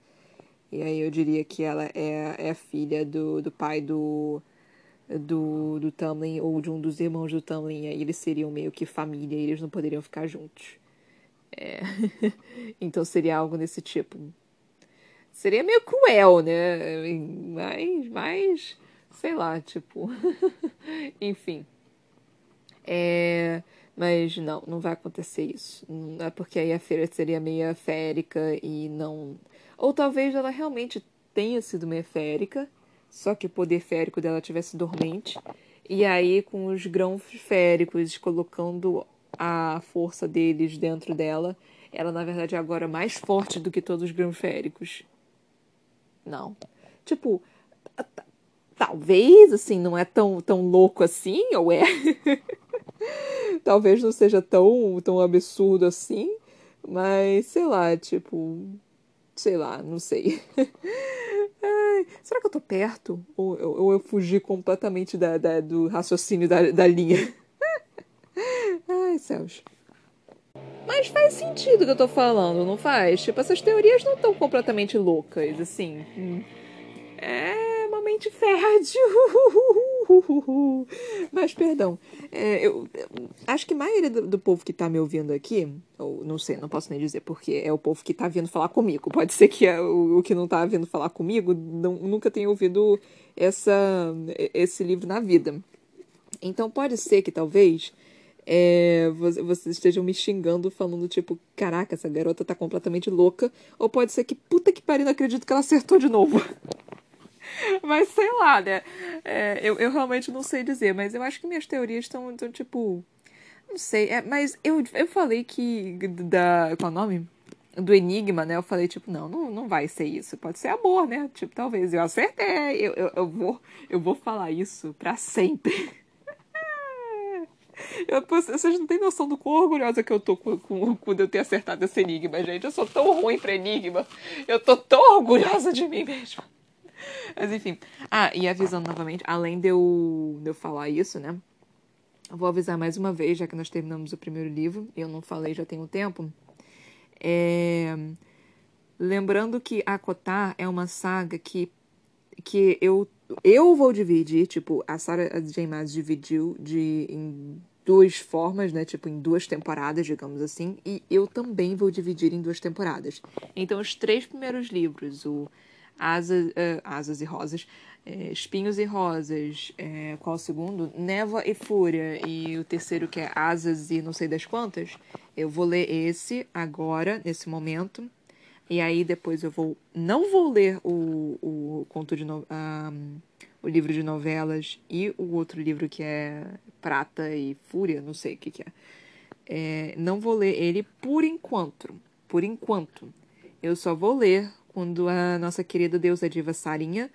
E aí eu diria que ela é, é a filha do, do pai do, do, do Tamlin ou de um dos irmãos do Tamlin. E aí eles seriam meio que família e eles não poderiam ficar juntos. É. então seria algo desse tipo. Seria meio cruel, né? Mas, mas Sei lá, tipo. Enfim. É. Mas não, não vai acontecer isso. É porque aí a feira seria meio férica e não. Ou talvez ela realmente tenha sido meio férica, só que o poder férico dela tivesse dormente. E aí, com os grãos féricos colocando a força deles dentro dela, ela na verdade é agora mais forte do que todos os grãos féricos. Não. Tipo, talvez, assim, não é tão, tão louco assim, ou é? talvez não seja tão, tão absurdo assim, mas sei lá, tipo, sei lá, não sei. Ai, será que eu tô perto? Ou, ou eu fugi completamente da, da do raciocínio da, da linha? Ai, céus. Mas faz sentido o que eu tô falando, não faz? Tipo, essas teorias não estão completamente loucas, assim. É mente fértil. Mas, perdão, é, eu, acho que a maioria do, do, povo que tá me ouvindo aqui, ou não sei, não posso nem dizer porque é o povo que tá vindo falar comigo. Pode ser que é o, o que não tá vindo falar comigo não, nunca tenha ouvido essa, esse livro na vida. Então pode ser que talvez é, vocês estejam me xingando, falando tipo, caraca, essa garota tá completamente louca. Ou pode ser que, puta que pariu, não acredito que ela acertou de novo. mas sei lá, né? É, eu, eu realmente não sei dizer, mas eu acho que minhas teorias estão, estão tipo. Não sei, é, mas eu, eu falei que. Da, qual é o nome? Do enigma, né? Eu falei, tipo, não, não, não vai ser isso. Pode ser amor, né? Tipo, talvez. Eu acertei. Eu, eu, eu, vou, eu vou falar isso pra sempre. Eu, vocês não têm noção do quão orgulhosa que eu tô com, com, quando eu ter acertado esse enigma, gente. Eu sou tão ruim pra enigma. Eu tô tão orgulhosa de mim mesma. Mas enfim. Ah, e avisando novamente, além de eu, de eu falar isso, né? vou avisar mais uma vez, já que nós terminamos o primeiro livro. Eu não falei já tem um tempo. É... Lembrando que a Kotar é uma saga que, que eu, eu vou dividir, tipo, a Sarah J. Maas dividiu de, em duas formas, né? Tipo, em duas temporadas, digamos assim. E eu também vou dividir em duas temporadas. Então, os três primeiros livros, o Asas, uh, asas e Rosas, é, Espinhos e Rosas, é, qual o segundo? Névoa e Fúria, e o terceiro que é Asas e não sei das quantas. Eu vou ler esse agora, nesse momento, e aí depois eu vou. Não vou ler o, o conto de. No, um, o livro de novelas e o outro livro que é Prata e Fúria, não sei o que, que é. é. Não vou ler ele por enquanto. Por enquanto. Eu só vou ler quando a nossa querida deusa diva Sarinha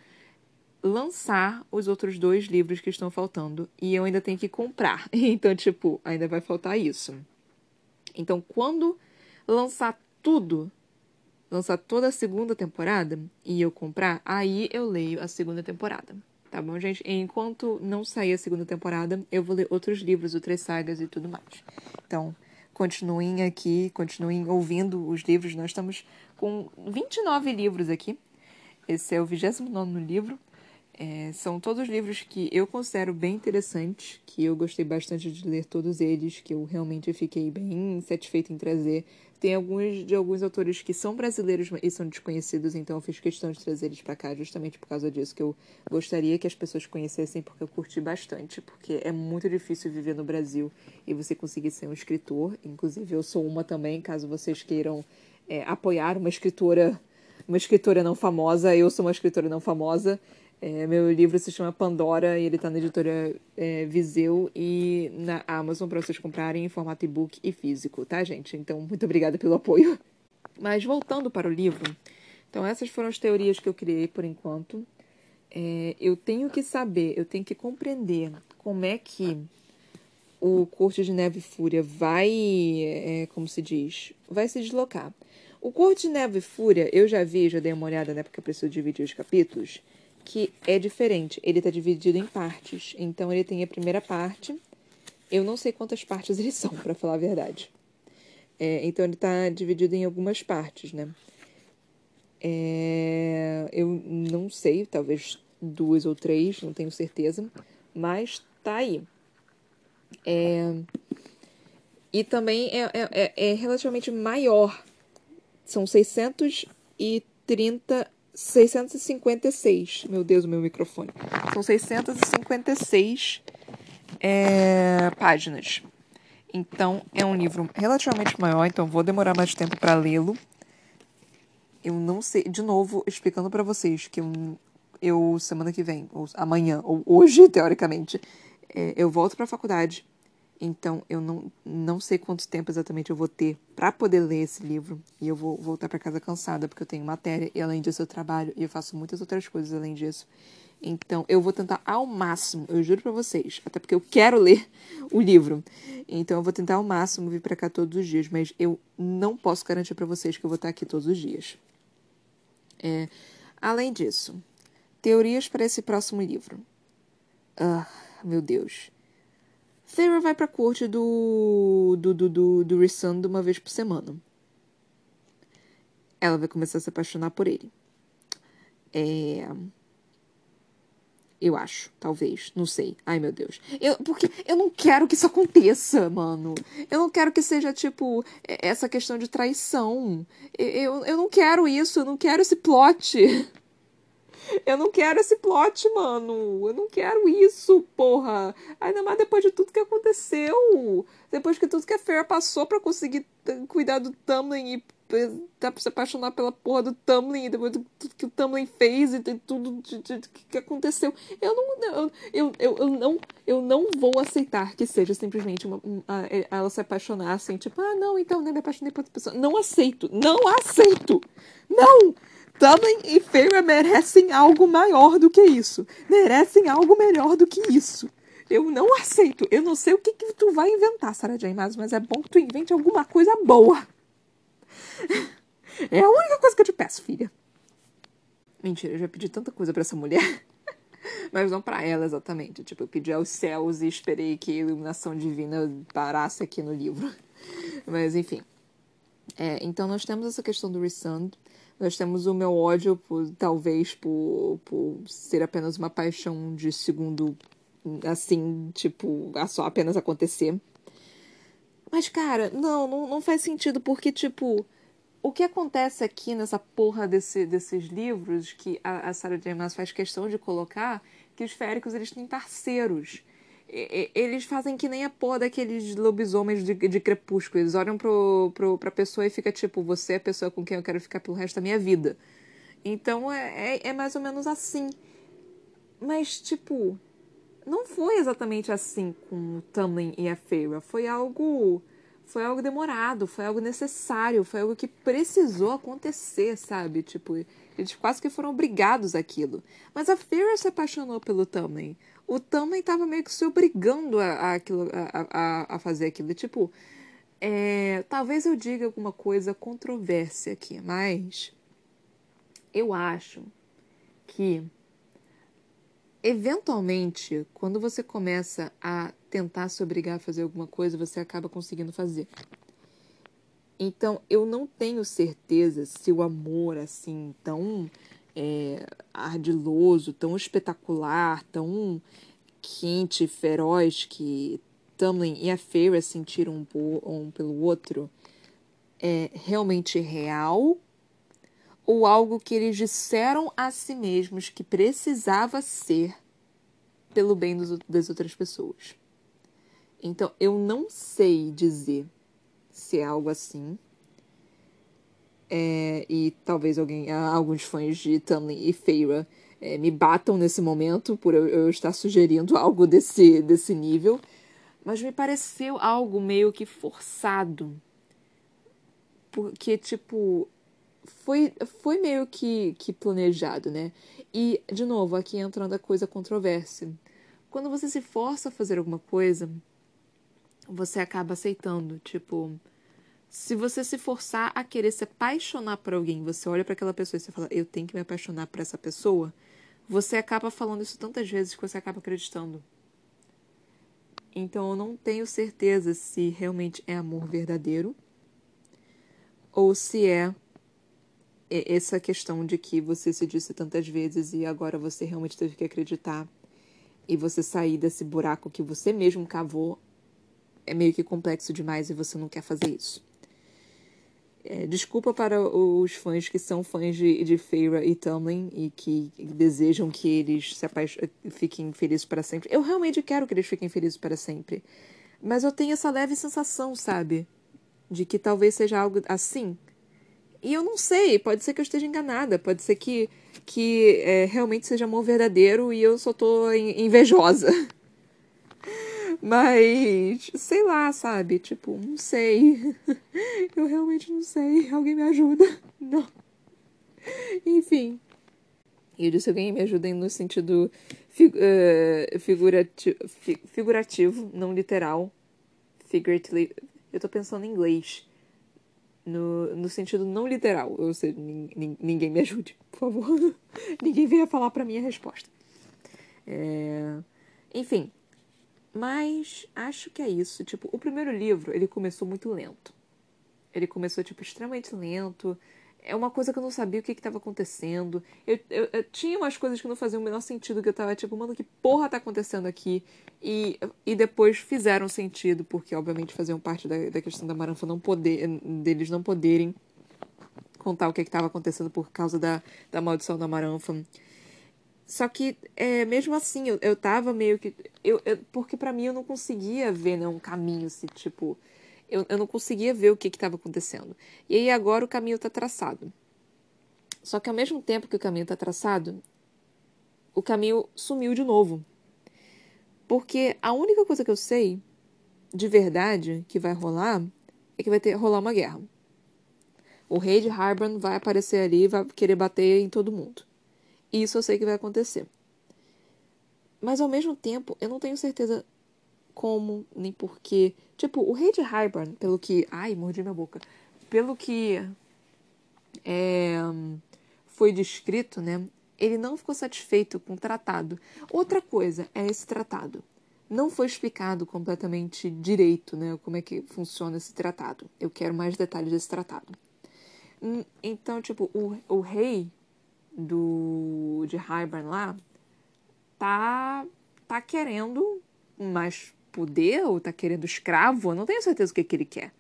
lançar os outros dois livros que estão faltando. E eu ainda tenho que comprar. Então, tipo, ainda vai faltar isso. Então, quando lançar tudo, lançar toda a segunda temporada e eu comprar, aí eu leio a segunda temporada. Tá bom, gente? Enquanto não sair a segunda temporada, eu vou ler outros livros, outras sagas e tudo mais. Então, continuem aqui, continuem ouvindo os livros. Nós estamos com 29 livros aqui. Esse é o 29 livro. É, são todos livros que eu considero bem interessantes, que eu gostei bastante de ler todos eles, que eu realmente fiquei bem satisfeita em trazer. Tem alguns de alguns autores que são brasileiros e são desconhecidos, então eu fiz questão de trazer eles para cá justamente por causa disso, que eu gostaria que as pessoas conhecessem, porque eu curti bastante, porque é muito difícil viver no Brasil e você conseguir ser um escritor. Inclusive, eu sou uma também, caso vocês queiram é, apoiar uma escritora, uma escritora não famosa, eu sou uma escritora não famosa. É, meu livro se chama Pandora e ele está na editora é, Viseu e na Amazon para vocês comprarem em formato e-book e físico, tá, gente? Então, muito obrigada pelo apoio. Mas voltando para o livro, então essas foram as teorias que eu criei por enquanto. É, eu tenho que saber, eu tenho que compreender como é que o Corte de Neve e Fúria vai, é, como se diz, vai se deslocar. O Corte de Neve e Fúria, eu já vi, já dei uma olhada, né, porque eu preciso dividir os capítulos que é diferente. Ele está dividido em partes. Então ele tem a primeira parte. Eu não sei quantas partes eles são, para falar a verdade. É, então ele está dividido em algumas partes, né? É, eu não sei, talvez duas ou três, não tenho certeza, mas tá aí. É, e também é, é, é, é relativamente maior. São 630 656. Meu Deus, o meu microfone. São 656 é, páginas. Então, é um livro relativamente maior, então vou demorar mais tempo para lê-lo. Eu não sei, de novo, explicando para vocês que eu, eu, semana que vem, ou amanhã, ou hoje, teoricamente, é, eu volto para a faculdade então, eu não, não sei quanto tempo exatamente eu vou ter para poder ler esse livro. E eu vou voltar para casa cansada, porque eu tenho matéria, e além disso eu trabalho, e eu faço muitas outras coisas além disso. Então, eu vou tentar ao máximo, eu juro para vocês, até porque eu quero ler o livro. Então, eu vou tentar ao máximo vir para cá todos os dias, mas eu não posso garantir para vocês que eu vou estar aqui todos os dias. É, além disso, teorias para esse próximo livro. Ah, meu Deus. Sarah vai pra corte do. do. do. do, do Rissando uma vez por semana. Ela vai começar a se apaixonar por ele. É. Eu acho, talvez, não sei. Ai, meu Deus. Eu, porque eu não quero que isso aconteça, mano. Eu não quero que seja, tipo, essa questão de traição. Eu, eu não quero isso, eu não quero esse plot. Eu não quero esse plot, mano. Eu não quero isso, porra. Ainda mais depois de tudo que aconteceu. Depois que tudo que a Fer passou para conseguir cuidar do Tamlin e tá se apaixonar pela porra do Tamlin, e depois de tudo que o Tamlin fez e tudo de, de, de, que aconteceu. Eu não, eu, eu, eu, não, eu não vou aceitar que seja simplesmente uma, uma, ela se apaixonar assim, tipo, ah, não, então, né, me apaixonei por outra pessoa. Não aceito, não aceito, não! Tamlin e Feyre merecem algo maior do que isso. Merecem algo melhor do que isso. Eu não aceito. Eu não sei o que, que tu vai inventar, Sarah J. Maas, mas é bom que tu invente alguma coisa boa. É a única coisa que eu te peço, filha. Mentira, eu já pedi tanta coisa para essa mulher. Mas não para ela exatamente. Tipo, eu pedi aos céus e esperei que a iluminação divina parasse aqui no livro. Mas enfim. É, então nós temos essa questão do Resund. Nós temos o meu ódio, por, talvez, por, por ser apenas uma paixão de segundo, assim, tipo, a só apenas acontecer. Mas, cara, não, não, não faz sentido, porque, tipo, o que acontece aqui nessa porra desse, desses livros que a, a Sarah J. Maas faz questão de colocar, que os féricos, eles têm parceiros eles fazem que nem a porra daqueles lobisomens de, de crepúsculo. Eles olham pro, pro, pra pessoa e fica tipo, você é a pessoa com quem eu quero ficar pelo resto da minha vida. Então é, é, é mais ou menos assim. Mas, tipo, não foi exatamente assim com o Tamlin e a Feyre. Foi algo. Foi algo demorado, foi algo necessário, foi algo que precisou acontecer, sabe? Tipo, eles quase que foram obrigados àquilo. Mas a Feyre se apaixonou pelo Tamlin o também estava meio que se obrigando a, a, a, a, fazer aquilo. Tipo, É, talvez eu diga alguma coisa controvérsia aqui, mas eu acho que eventualmente, quando você começa a tentar se obrigar a fazer alguma coisa, você acaba conseguindo fazer. Então, eu não tenho certeza se o amor, assim, tão é, ardiloso, tão espetacular, tão quente, feroz que Tamlin e a Feyre sentiram um, um pelo outro, é realmente real ou algo que eles disseram a si mesmos que precisava ser pelo bem dos, das outras pessoas. Então, eu não sei dizer se é algo assim. É, e talvez alguém, alguns fãs de Tamlin e Feyre é, me batam nesse momento por eu, eu, estar sugerindo algo desse, desse nível. Mas me pareceu algo meio que forçado. Porque, tipo, foi, foi meio que, que planejado, né? E, de novo, aqui entrando a coisa controvérsia. Quando você se força a fazer alguma coisa, você acaba aceitando. Tipo, se você se forçar a querer se apaixonar por alguém, você olha para aquela pessoa e você fala, eu tenho que me apaixonar por essa pessoa, você acaba falando isso tantas vezes que você acaba acreditando. Então eu não tenho certeza se realmente é amor verdadeiro ou se é essa questão de que você se disse tantas vezes e agora você realmente teve que acreditar e você sair desse buraco que você mesmo cavou é meio que complexo demais e você não quer fazer isso. É, desculpa para os fãs que são fãs de, de e Tamlin e que desejam que eles se fiquem felizes para sempre. Eu realmente quero que eles fiquem felizes para sempre. Mas eu tenho essa leve sensação, sabe? De que talvez seja algo assim. E eu não sei, pode ser que eu esteja enganada, pode ser que, que é, realmente seja amor verdadeiro e eu só tô invejosa. Mas, sei lá, sabe? Tipo, não sei. Eu realmente não sei. Alguém me ajuda. Não. Enfim. Eu disse alguém me ajuda no sentido fig uh, figurativo, não literal. Figuratively. Eu tô pensando em inglês no, no sentido não literal. Ou seja, ninguém me ajude, por favor. ninguém venha falar para mim a resposta. É... Enfim, mas acho que é isso. Tipo, o primeiro livro, ele começou muito lento. Ele começou, tipo, extremamente lento. É uma coisa que eu não sabia o que estava acontecendo. Eu, eu, eu, tinha umas coisas que não faziam o menor sentido, que eu tava tipo, mano, que porra tá acontecendo aqui? E, e depois fizeram sentido, porque obviamente faziam parte da, da questão da Maranfa não poder, deles não poderem contar o que estava acontecendo por causa da, da maldição da Maranfa. Só que, é, mesmo assim, eu, eu tava meio que. Eu, eu porque para mim eu não conseguia ver né, um caminho, assim, tipo eu, eu não conseguia ver o que estava acontecendo. E aí agora o caminho está traçado. Só que ao mesmo tempo que o caminho está traçado, o caminho sumiu de novo. Porque a única coisa que eu sei de verdade que vai rolar é que vai ter rolar uma guerra. O rei de Harbin vai aparecer ali e vai querer bater em todo mundo. Isso eu sei que vai acontecer. Mas ao mesmo tempo, eu não tenho certeza como, nem porquê. Tipo, o rei de Hybern, pelo que. Ai, mordi minha boca. Pelo que é, foi descrito, né? Ele não ficou satisfeito com o tratado. Outra coisa é esse tratado. Não foi explicado completamente direito, né? Como é que funciona esse tratado. Eu quero mais detalhes desse tratado. Hum, então, tipo, o, o rei do de Hybern lá tá tá querendo mais poder ou tá querendo escravo, eu não tenho certeza o que, que ele quer.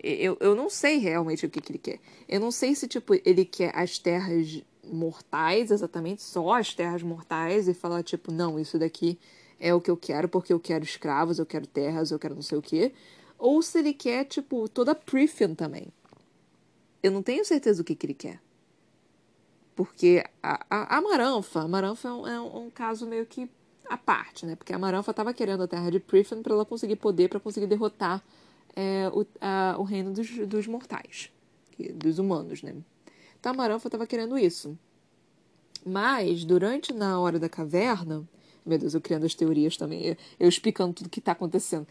Eu, eu não sei realmente o que, que ele quer. Eu não sei se, tipo, ele quer as terras mortais, exatamente, só as terras mortais, e falar, tipo, não, isso daqui é o que eu quero, porque eu quero escravos, eu quero terras, eu quero não sei o quê. Ou se ele quer, tipo, toda a Prithian também. Eu não tenho certeza o que, que ele quer. Porque a, a, a Maranfa, a Maranfa é um, é um caso meio que à parte, né? Porque a Maranfa estava querendo a terra de Prithian para ela conseguir poder, para conseguir derrotar é, o, a, o reino dos, dos mortais, dos humanos, né? Então a Maranfa estava querendo isso. Mas, durante na hora da caverna, meu Deus, eu criando as teorias também, eu, eu explicando tudo que está acontecendo.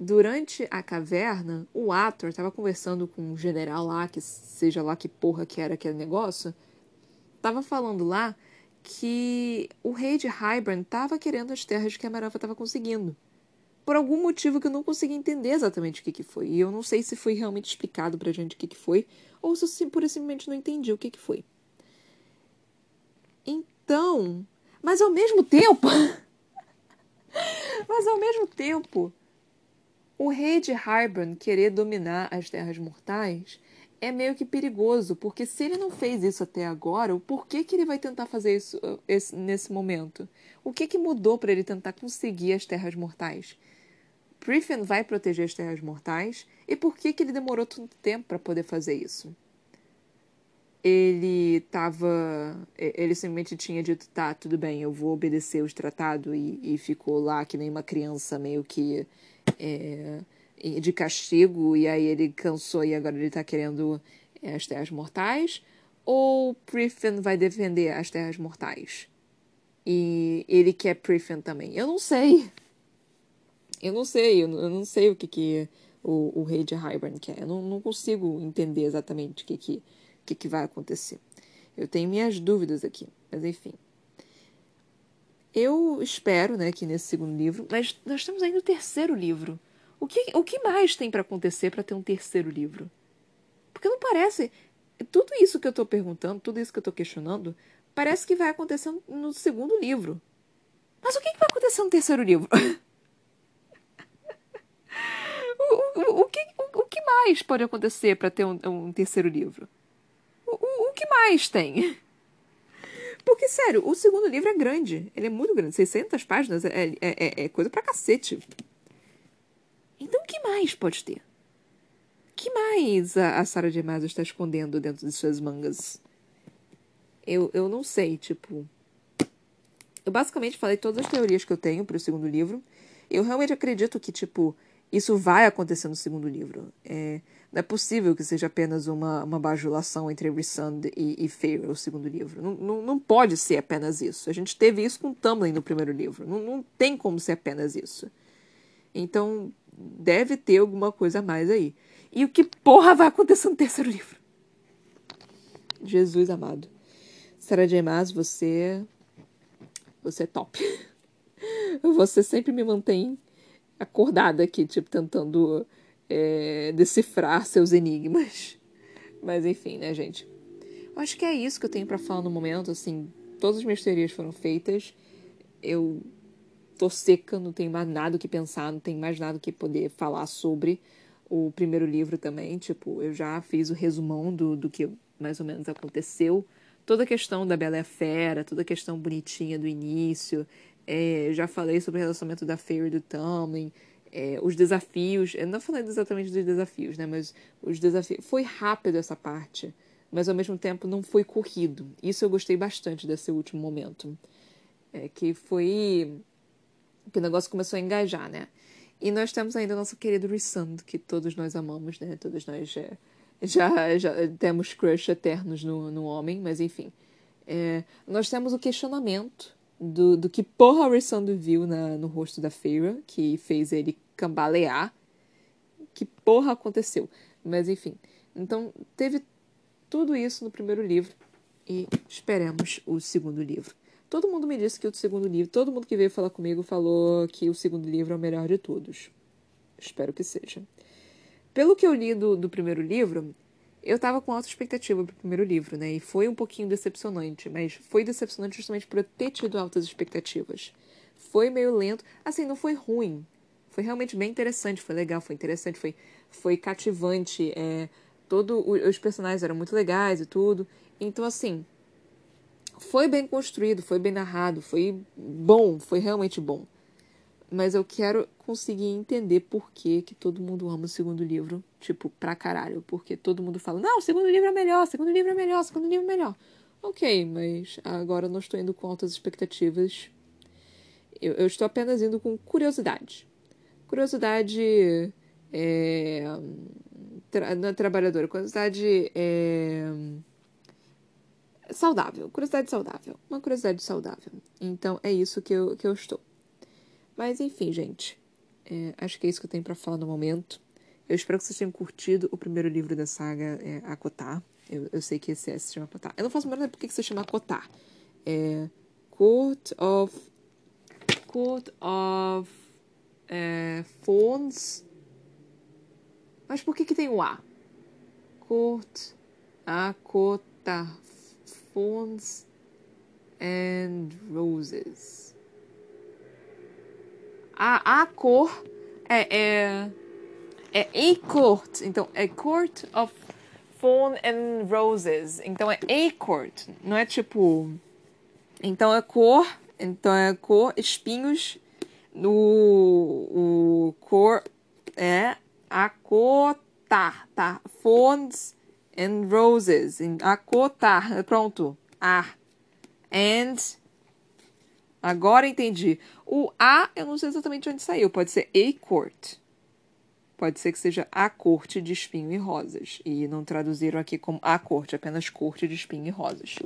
durante a caverna, o Ator estava conversando com um general lá, que seja lá que porra que era aquele negócio, tava falando lá que o rei de Hybern estava querendo as terras que a Marafa estava conseguindo. Por algum motivo que eu não consegui entender exatamente o que, que foi. E eu não sei se foi realmente explicado pra gente o que, que foi, ou se eu pura simplesmente não entendi o que, que foi. Então. Mas ao mesmo tempo. mas ao mesmo tempo. O rei de Hybern querer dominar as terras mortais é meio que perigoso, porque se ele não fez isso até agora, o porquê que ele vai tentar fazer isso uh, esse, nesse momento? O que, que mudou para ele tentar conseguir as Terras Mortais? Prifen vai proteger as Terras Mortais e por que, que ele demorou tanto tempo para poder fazer isso? Ele estava. Ele simplesmente tinha dito: tá, tudo bem, eu vou obedecer os tratados e, e ficou lá que nem uma criança meio que. É, de castigo e aí ele cansou e agora ele está querendo é, as Terras Mortais? Ou Prifen vai defender as Terras Mortais? E ele quer Prifen também? Eu não sei. Eu não sei, eu não sei o que, que o, o rei de Hybern quer. Eu não, não consigo entender exatamente o que, que, que, que vai acontecer. Eu tenho minhas dúvidas aqui, mas enfim. Eu espero, né, que nesse segundo livro, mas nós estamos aí no terceiro livro. O que, o que mais tem para acontecer para ter um terceiro livro? Porque não parece. Tudo isso que eu estou perguntando, tudo isso que eu estou questionando, parece que vai acontecer no segundo livro. Mas o que, que vai acontecer no terceiro livro? o, o, o, que, o, o, que mais pode acontecer para ter um, um, terceiro livro? O, o, que mais tem? Porque, sério, o segundo livro é grande. Ele é muito grande. 600 páginas é, é, é, é coisa pra cacete. Então, o que mais pode ter? Que mais a, a Sarah J. Maas está escondendo dentro de suas mangas? Eu, eu não sei, tipo. Eu basicamente falei todas as teorias que eu tenho para o segundo livro. Eu realmente acredito que, tipo, isso vai acontecer no segundo livro. É, não é possível que seja apenas uma, uma bajulação entre Rissand e, e Feyre, o segundo livro. Não, não, não pode ser apenas isso. A gente teve isso com Tamlin no primeiro livro. Não, não tem como ser apenas isso. Então, deve ter alguma coisa a mais aí. E o que porra vai acontecer no terceiro livro? Jesus amado. Sarah J. Maas, você. Você é top. Você sempre me mantém acordada aqui, tipo, tentando é, decifrar seus enigmas. Mas enfim, né, gente? Eu acho que é isso que eu tenho para falar no momento. Assim, todas as minhas teorias foram feitas. Eu tô seca, não tenho mais nada o que pensar, não tenho mais nada o que poder falar sobre o primeiro livro também. Tipo, eu já fiz o resumão do, do que mais ou menos aconteceu. Toda a questão da Bela e a Fera, toda a questão bonitinha do início. É, já falei sobre o relacionamento da Fairy e do Tamlin. É, os desafios. Eu não falei exatamente dos desafios, né? Mas os desafios. Foi rápido essa parte, mas ao mesmo tempo não foi corrido. Isso eu gostei bastante desse último momento. É, que foi que o negócio começou a engajar, né? E nós temos ainda o nosso querido Rissand, que todos nós amamos, né? Todos nós já, já, já temos crush eternos no, no homem, mas enfim. É, nós temos o questionamento do, do que porra Rissand viu na, no rosto da Feira, que fez ele cambalear. Que porra aconteceu? Mas enfim. Então, teve tudo isso no primeiro livro. E esperemos o segundo livro. Todo mundo me disse que o segundo livro, todo mundo que veio falar comigo falou que o segundo livro é o melhor de todos. Espero que seja. Pelo que eu li do, do primeiro livro, eu tava com alta expectativa pro primeiro livro, né? E foi um pouquinho decepcionante, mas foi decepcionante justamente por eu ter tido altas expectativas. Foi meio lento. Assim, não foi ruim. Foi realmente bem interessante, foi legal, foi interessante, foi, foi cativante. É, todo os personagens eram muito legais e tudo. Então, assim, foi bem construído, foi bem narrado, foi bom, foi realmente bom. Mas eu quero conseguir entender por que, que todo mundo ama o segundo livro, tipo, pra caralho. Porque todo mundo fala, não, o segundo livro é melhor, o segundo livro é melhor, o segundo livro é melhor. Ok, mas agora eu não estou indo com altas expectativas. Eu, eu estou apenas indo com curiosidade. Curiosidade é, tra, não é trabalhadora, curiosidade é, saudável, curiosidade saudável, uma curiosidade saudável. Então é isso que eu, que eu estou. Mas enfim, gente, É, acho que é isso que eu tenho para falar no momento. Eu espero que vocês tenham curtido o primeiro livro da saga é, Akotar. Eu, eu sei que esse é, se chama Akotar. Eu não faço menor ideia por que se chama Akotar. É Court of... Court of... É. Mas por que que tem o A? Court... Akotar... Phones and Roses. A, a cor é, é, é a court. Então, é Court of Fawn and Roses. Então, é a court. Não é tipo... Então, é cor... Então, é cor, espinhos... No o cor é a cotar, tá? Fawns and Roses. A cotar. Pronto. A. And Agora entendi. O A, eu não sei exatamente onde saiu. Pode ser a court. Pode ser que seja a corte de espinho e rosas. E não traduziram aqui como a corte, apenas corte de espinho e rosas.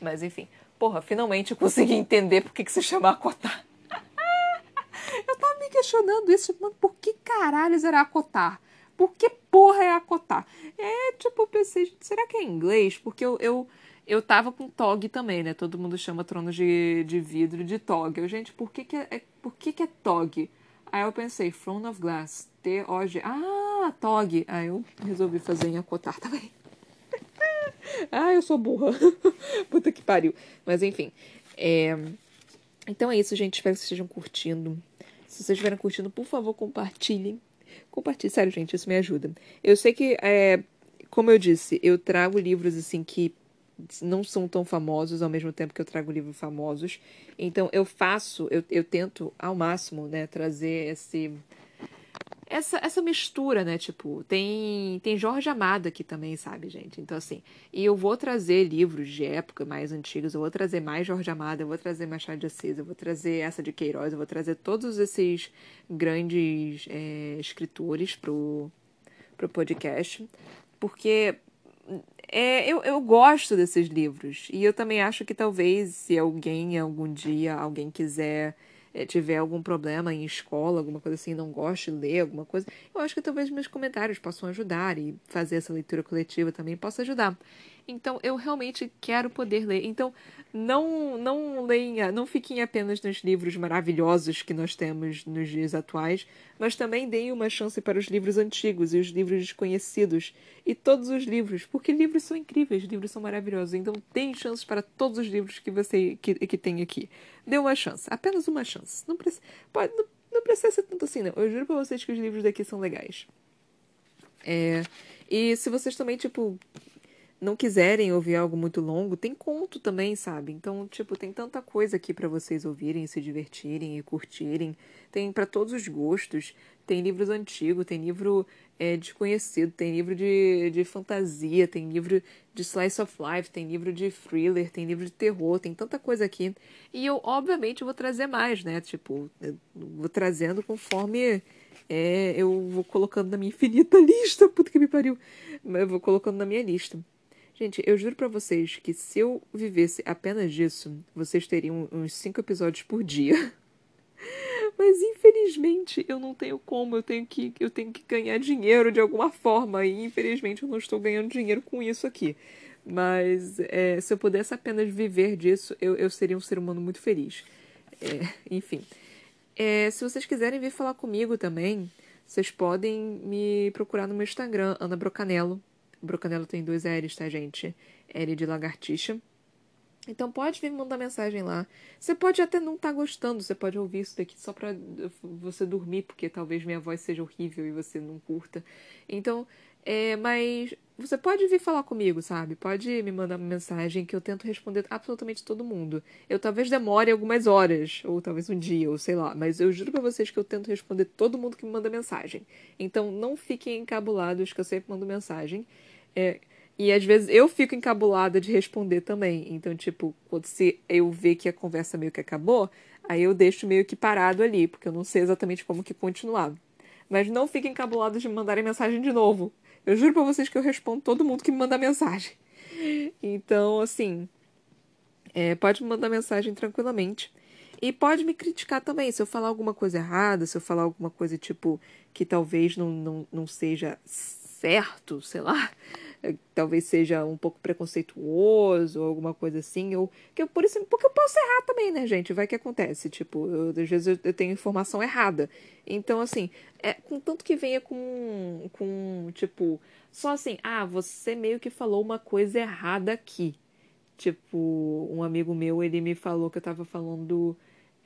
Mas enfim. Porra, finalmente eu consegui entender por que, que se chama acotar. eu tava me questionando isso, mano, por que caralhos era acotar? Por que porra é acotar? É tipo, eu pensei, será que é inglês? Porque eu, eu eu tava com TOG também, né? Todo mundo chama trono de, de vidro de TOG. Eu, gente, por que que é, é, por que que é TOG? Aí eu pensei, Throne of Glass, T-O-G. Ah, TOG. Aí eu resolvi fazer em acotar também. ah, eu sou burra. Puta que pariu. Mas enfim. É... Então é isso, gente. Espero que vocês estejam curtindo. Se vocês estiverem curtindo, por favor, compartilhem. Compartilhe, sério, gente, isso me ajuda. Eu sei que, é, como eu disse, eu trago livros assim que não são tão famosos ao mesmo tempo que eu trago livros famosos. Então eu faço, eu, eu tento ao máximo, né, trazer esse essa, essa mistura, né? Tipo, tem tem Jorge Amado aqui também, sabe, gente? Então assim, e eu vou trazer livros de época mais antigos, eu vou trazer mais Jorge Amado, eu vou trazer Machado de Assis, eu vou trazer essa de Queiroz, eu vou trazer todos esses grandes é, escritores pro pro podcast, porque é, eu, eu gosto desses livros. E eu também acho que talvez, se alguém, algum dia, alguém quiser, tiver algum problema em escola, alguma coisa assim, não goste de ler alguma coisa, eu acho que talvez meus comentários possam ajudar e fazer essa leitura coletiva também possa ajudar. Então, eu realmente quero poder ler. Então, não não leia, não fiquem apenas nos livros maravilhosos que nós temos nos dias atuais, mas também deem uma chance para os livros antigos e os livros desconhecidos e todos os livros, porque livros são incríveis, livros são maravilhosos. Então, deem chances para todos os livros que você que, que tem aqui. Dê uma chance, apenas uma chance. Não precisa, pode, não, não precisa ser tanto assim, não. Eu juro para vocês que os livros daqui são legais. É, e se vocês também, tipo, não quiserem ouvir algo muito longo, tem conto também, sabe? Então, tipo, tem tanta coisa aqui para vocês ouvirem, se divertirem e curtirem. Tem para todos os gostos. Tem livros antigos, tem livro é, desconhecido, tem livro de, de fantasia, tem livro de slice of life, tem livro de thriller, tem livro de terror, tem tanta coisa aqui. E eu, obviamente, vou trazer mais, né? Tipo, vou trazendo conforme é, eu vou colocando na minha infinita lista. Puta que me pariu. Eu vou colocando na minha lista. Gente, eu juro para vocês que se eu vivesse apenas disso, vocês teriam uns cinco episódios por dia. Mas infelizmente eu não tenho como, eu tenho que eu tenho que ganhar dinheiro de alguma forma e infelizmente eu não estou ganhando dinheiro com isso aqui. Mas é, se eu pudesse apenas viver disso, eu, eu seria um ser humano muito feliz. É, enfim. É, se vocês quiserem vir falar comigo também, vocês podem me procurar no meu Instagram, Ana Brocanello. Brocanelo tem dois L's, tá, gente? L de lagartixa. Então pode vir mandar mensagem lá. Você pode até não estar tá gostando, você pode ouvir isso daqui só pra você dormir, porque talvez minha voz seja horrível e você não curta. Então, é, mas você pode vir falar comigo, sabe? Pode me mandar uma mensagem que eu tento responder absolutamente todo mundo. Eu talvez demore algumas horas, ou talvez um dia, ou sei lá, mas eu juro pra vocês que eu tento responder todo mundo que me manda mensagem. Então não fiquem encabulados que eu sempre mando mensagem. É, e às vezes eu fico encabulada de responder também. Então, tipo, quando se eu ver que a conversa meio que acabou, aí eu deixo meio que parado ali, porque eu não sei exatamente como que continuar. Mas não fiquem encabulados de me mandarem mensagem de novo. Eu juro pra vocês que eu respondo todo mundo que me manda mensagem. Então, assim. É, pode me mandar mensagem tranquilamente. E pode me criticar também. Se eu falar alguma coisa errada, se eu falar alguma coisa tipo que talvez não, não, não seja certo, sei lá, talvez seja um pouco preconceituoso alguma coisa assim, ou que eu, por isso, porque eu posso errar também, né, gente? Vai que acontece, tipo, eu, às vezes eu, eu, tenho informação errada. Então, assim, é contanto que venha com com tipo, só assim, ah, você meio que falou uma coisa errada aqui. Tipo, um amigo meu, ele me falou que eu tava falando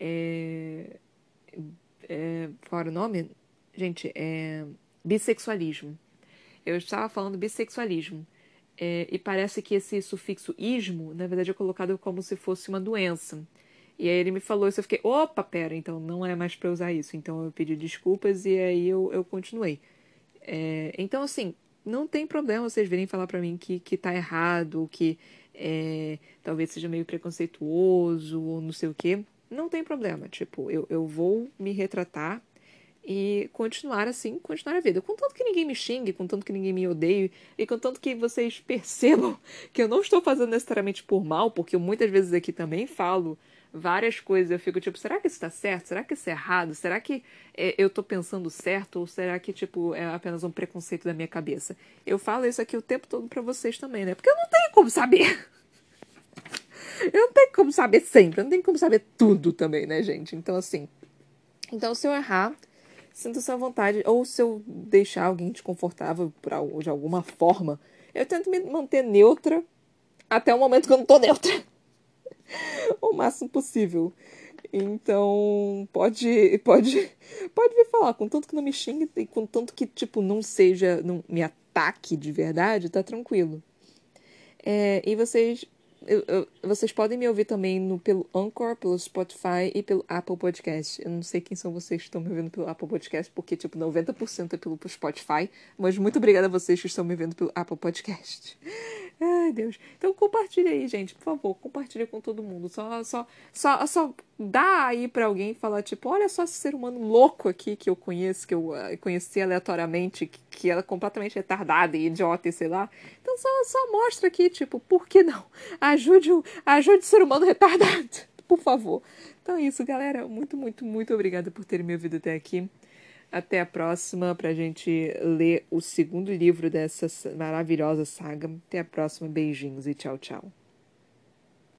é, é, qual era o nome? Gente, é bissexualismo eu estava falando bissexualismo. É, e parece que esse sufixo ismo, na verdade, é colocado como se fosse uma doença. E aí ele me falou isso, eu fiquei, opa, pera, então não é mais para usar isso. Então eu pedi desculpas e aí eu, eu continuei. É, então, assim, não tem problema vocês virem falar para mim que, que tá errado, que é, talvez seja meio preconceituoso ou não sei o quê. Não tem problema. Tipo, eu, eu vou me retratar e continuar assim, continuar a vida. Contanto que ninguém me xingue, contanto que ninguém me odeie e contanto que vocês percebam que eu não estou fazendo necessariamente por mal, porque eu muitas vezes aqui também falo várias coisas. Eu fico tipo, será que isso está certo? Será que isso é errado? Será que é, eu estou pensando certo? Ou será que, tipo, é apenas um preconceito da minha cabeça? Eu falo isso aqui o tempo todo para vocês também, né? Porque eu não tenho como saber. eu não tenho como saber sempre. Eu não tenho como saber tudo também, né, gente? Então, assim. Então, se eu errar, sinta-se à vontade. Ou se eu deixar alguém desconfortável por, de alguma forma, eu tento me manter neutra até o momento que eu não tô neutra. o máximo possível. Então, pode, pode, pode vir falar, com tanto que não me xingue e com tanto que, tipo, não seja, não me ataque de verdade, tá tranquilo. É, e vocês eu, eu, vocês podem me ouvir também no, pelo Anchor, pelo Spotify e pelo Apple Podcast. Eu não sei quem são vocês que estão me ouvindo pelo Apple Podcast, porque, tipo, 90% é pelo Spotify. Mas muito obrigada a vocês que estão me vendo pelo Apple Podcast. Ai, Deus. Então compartilha aí, gente, por favor, compartilha com todo mundo. Só, só, só, só dá aí para alguém falar, tipo, olha só esse ser humano louco aqui que eu conheço, que eu uh, conheci aleatoriamente, que, que era completamente retardada e idiota e sei lá. Então só, só mostra aqui, tipo, por que não? Ajude o, ajude o ser humano retardado, por favor. Então é isso, galera. Muito, muito, muito obrigada por terem me ouvido até aqui. Até a próxima para a gente ler o segundo livro dessa maravilhosa saga. Até a próxima. Beijinhos e tchau, tchau.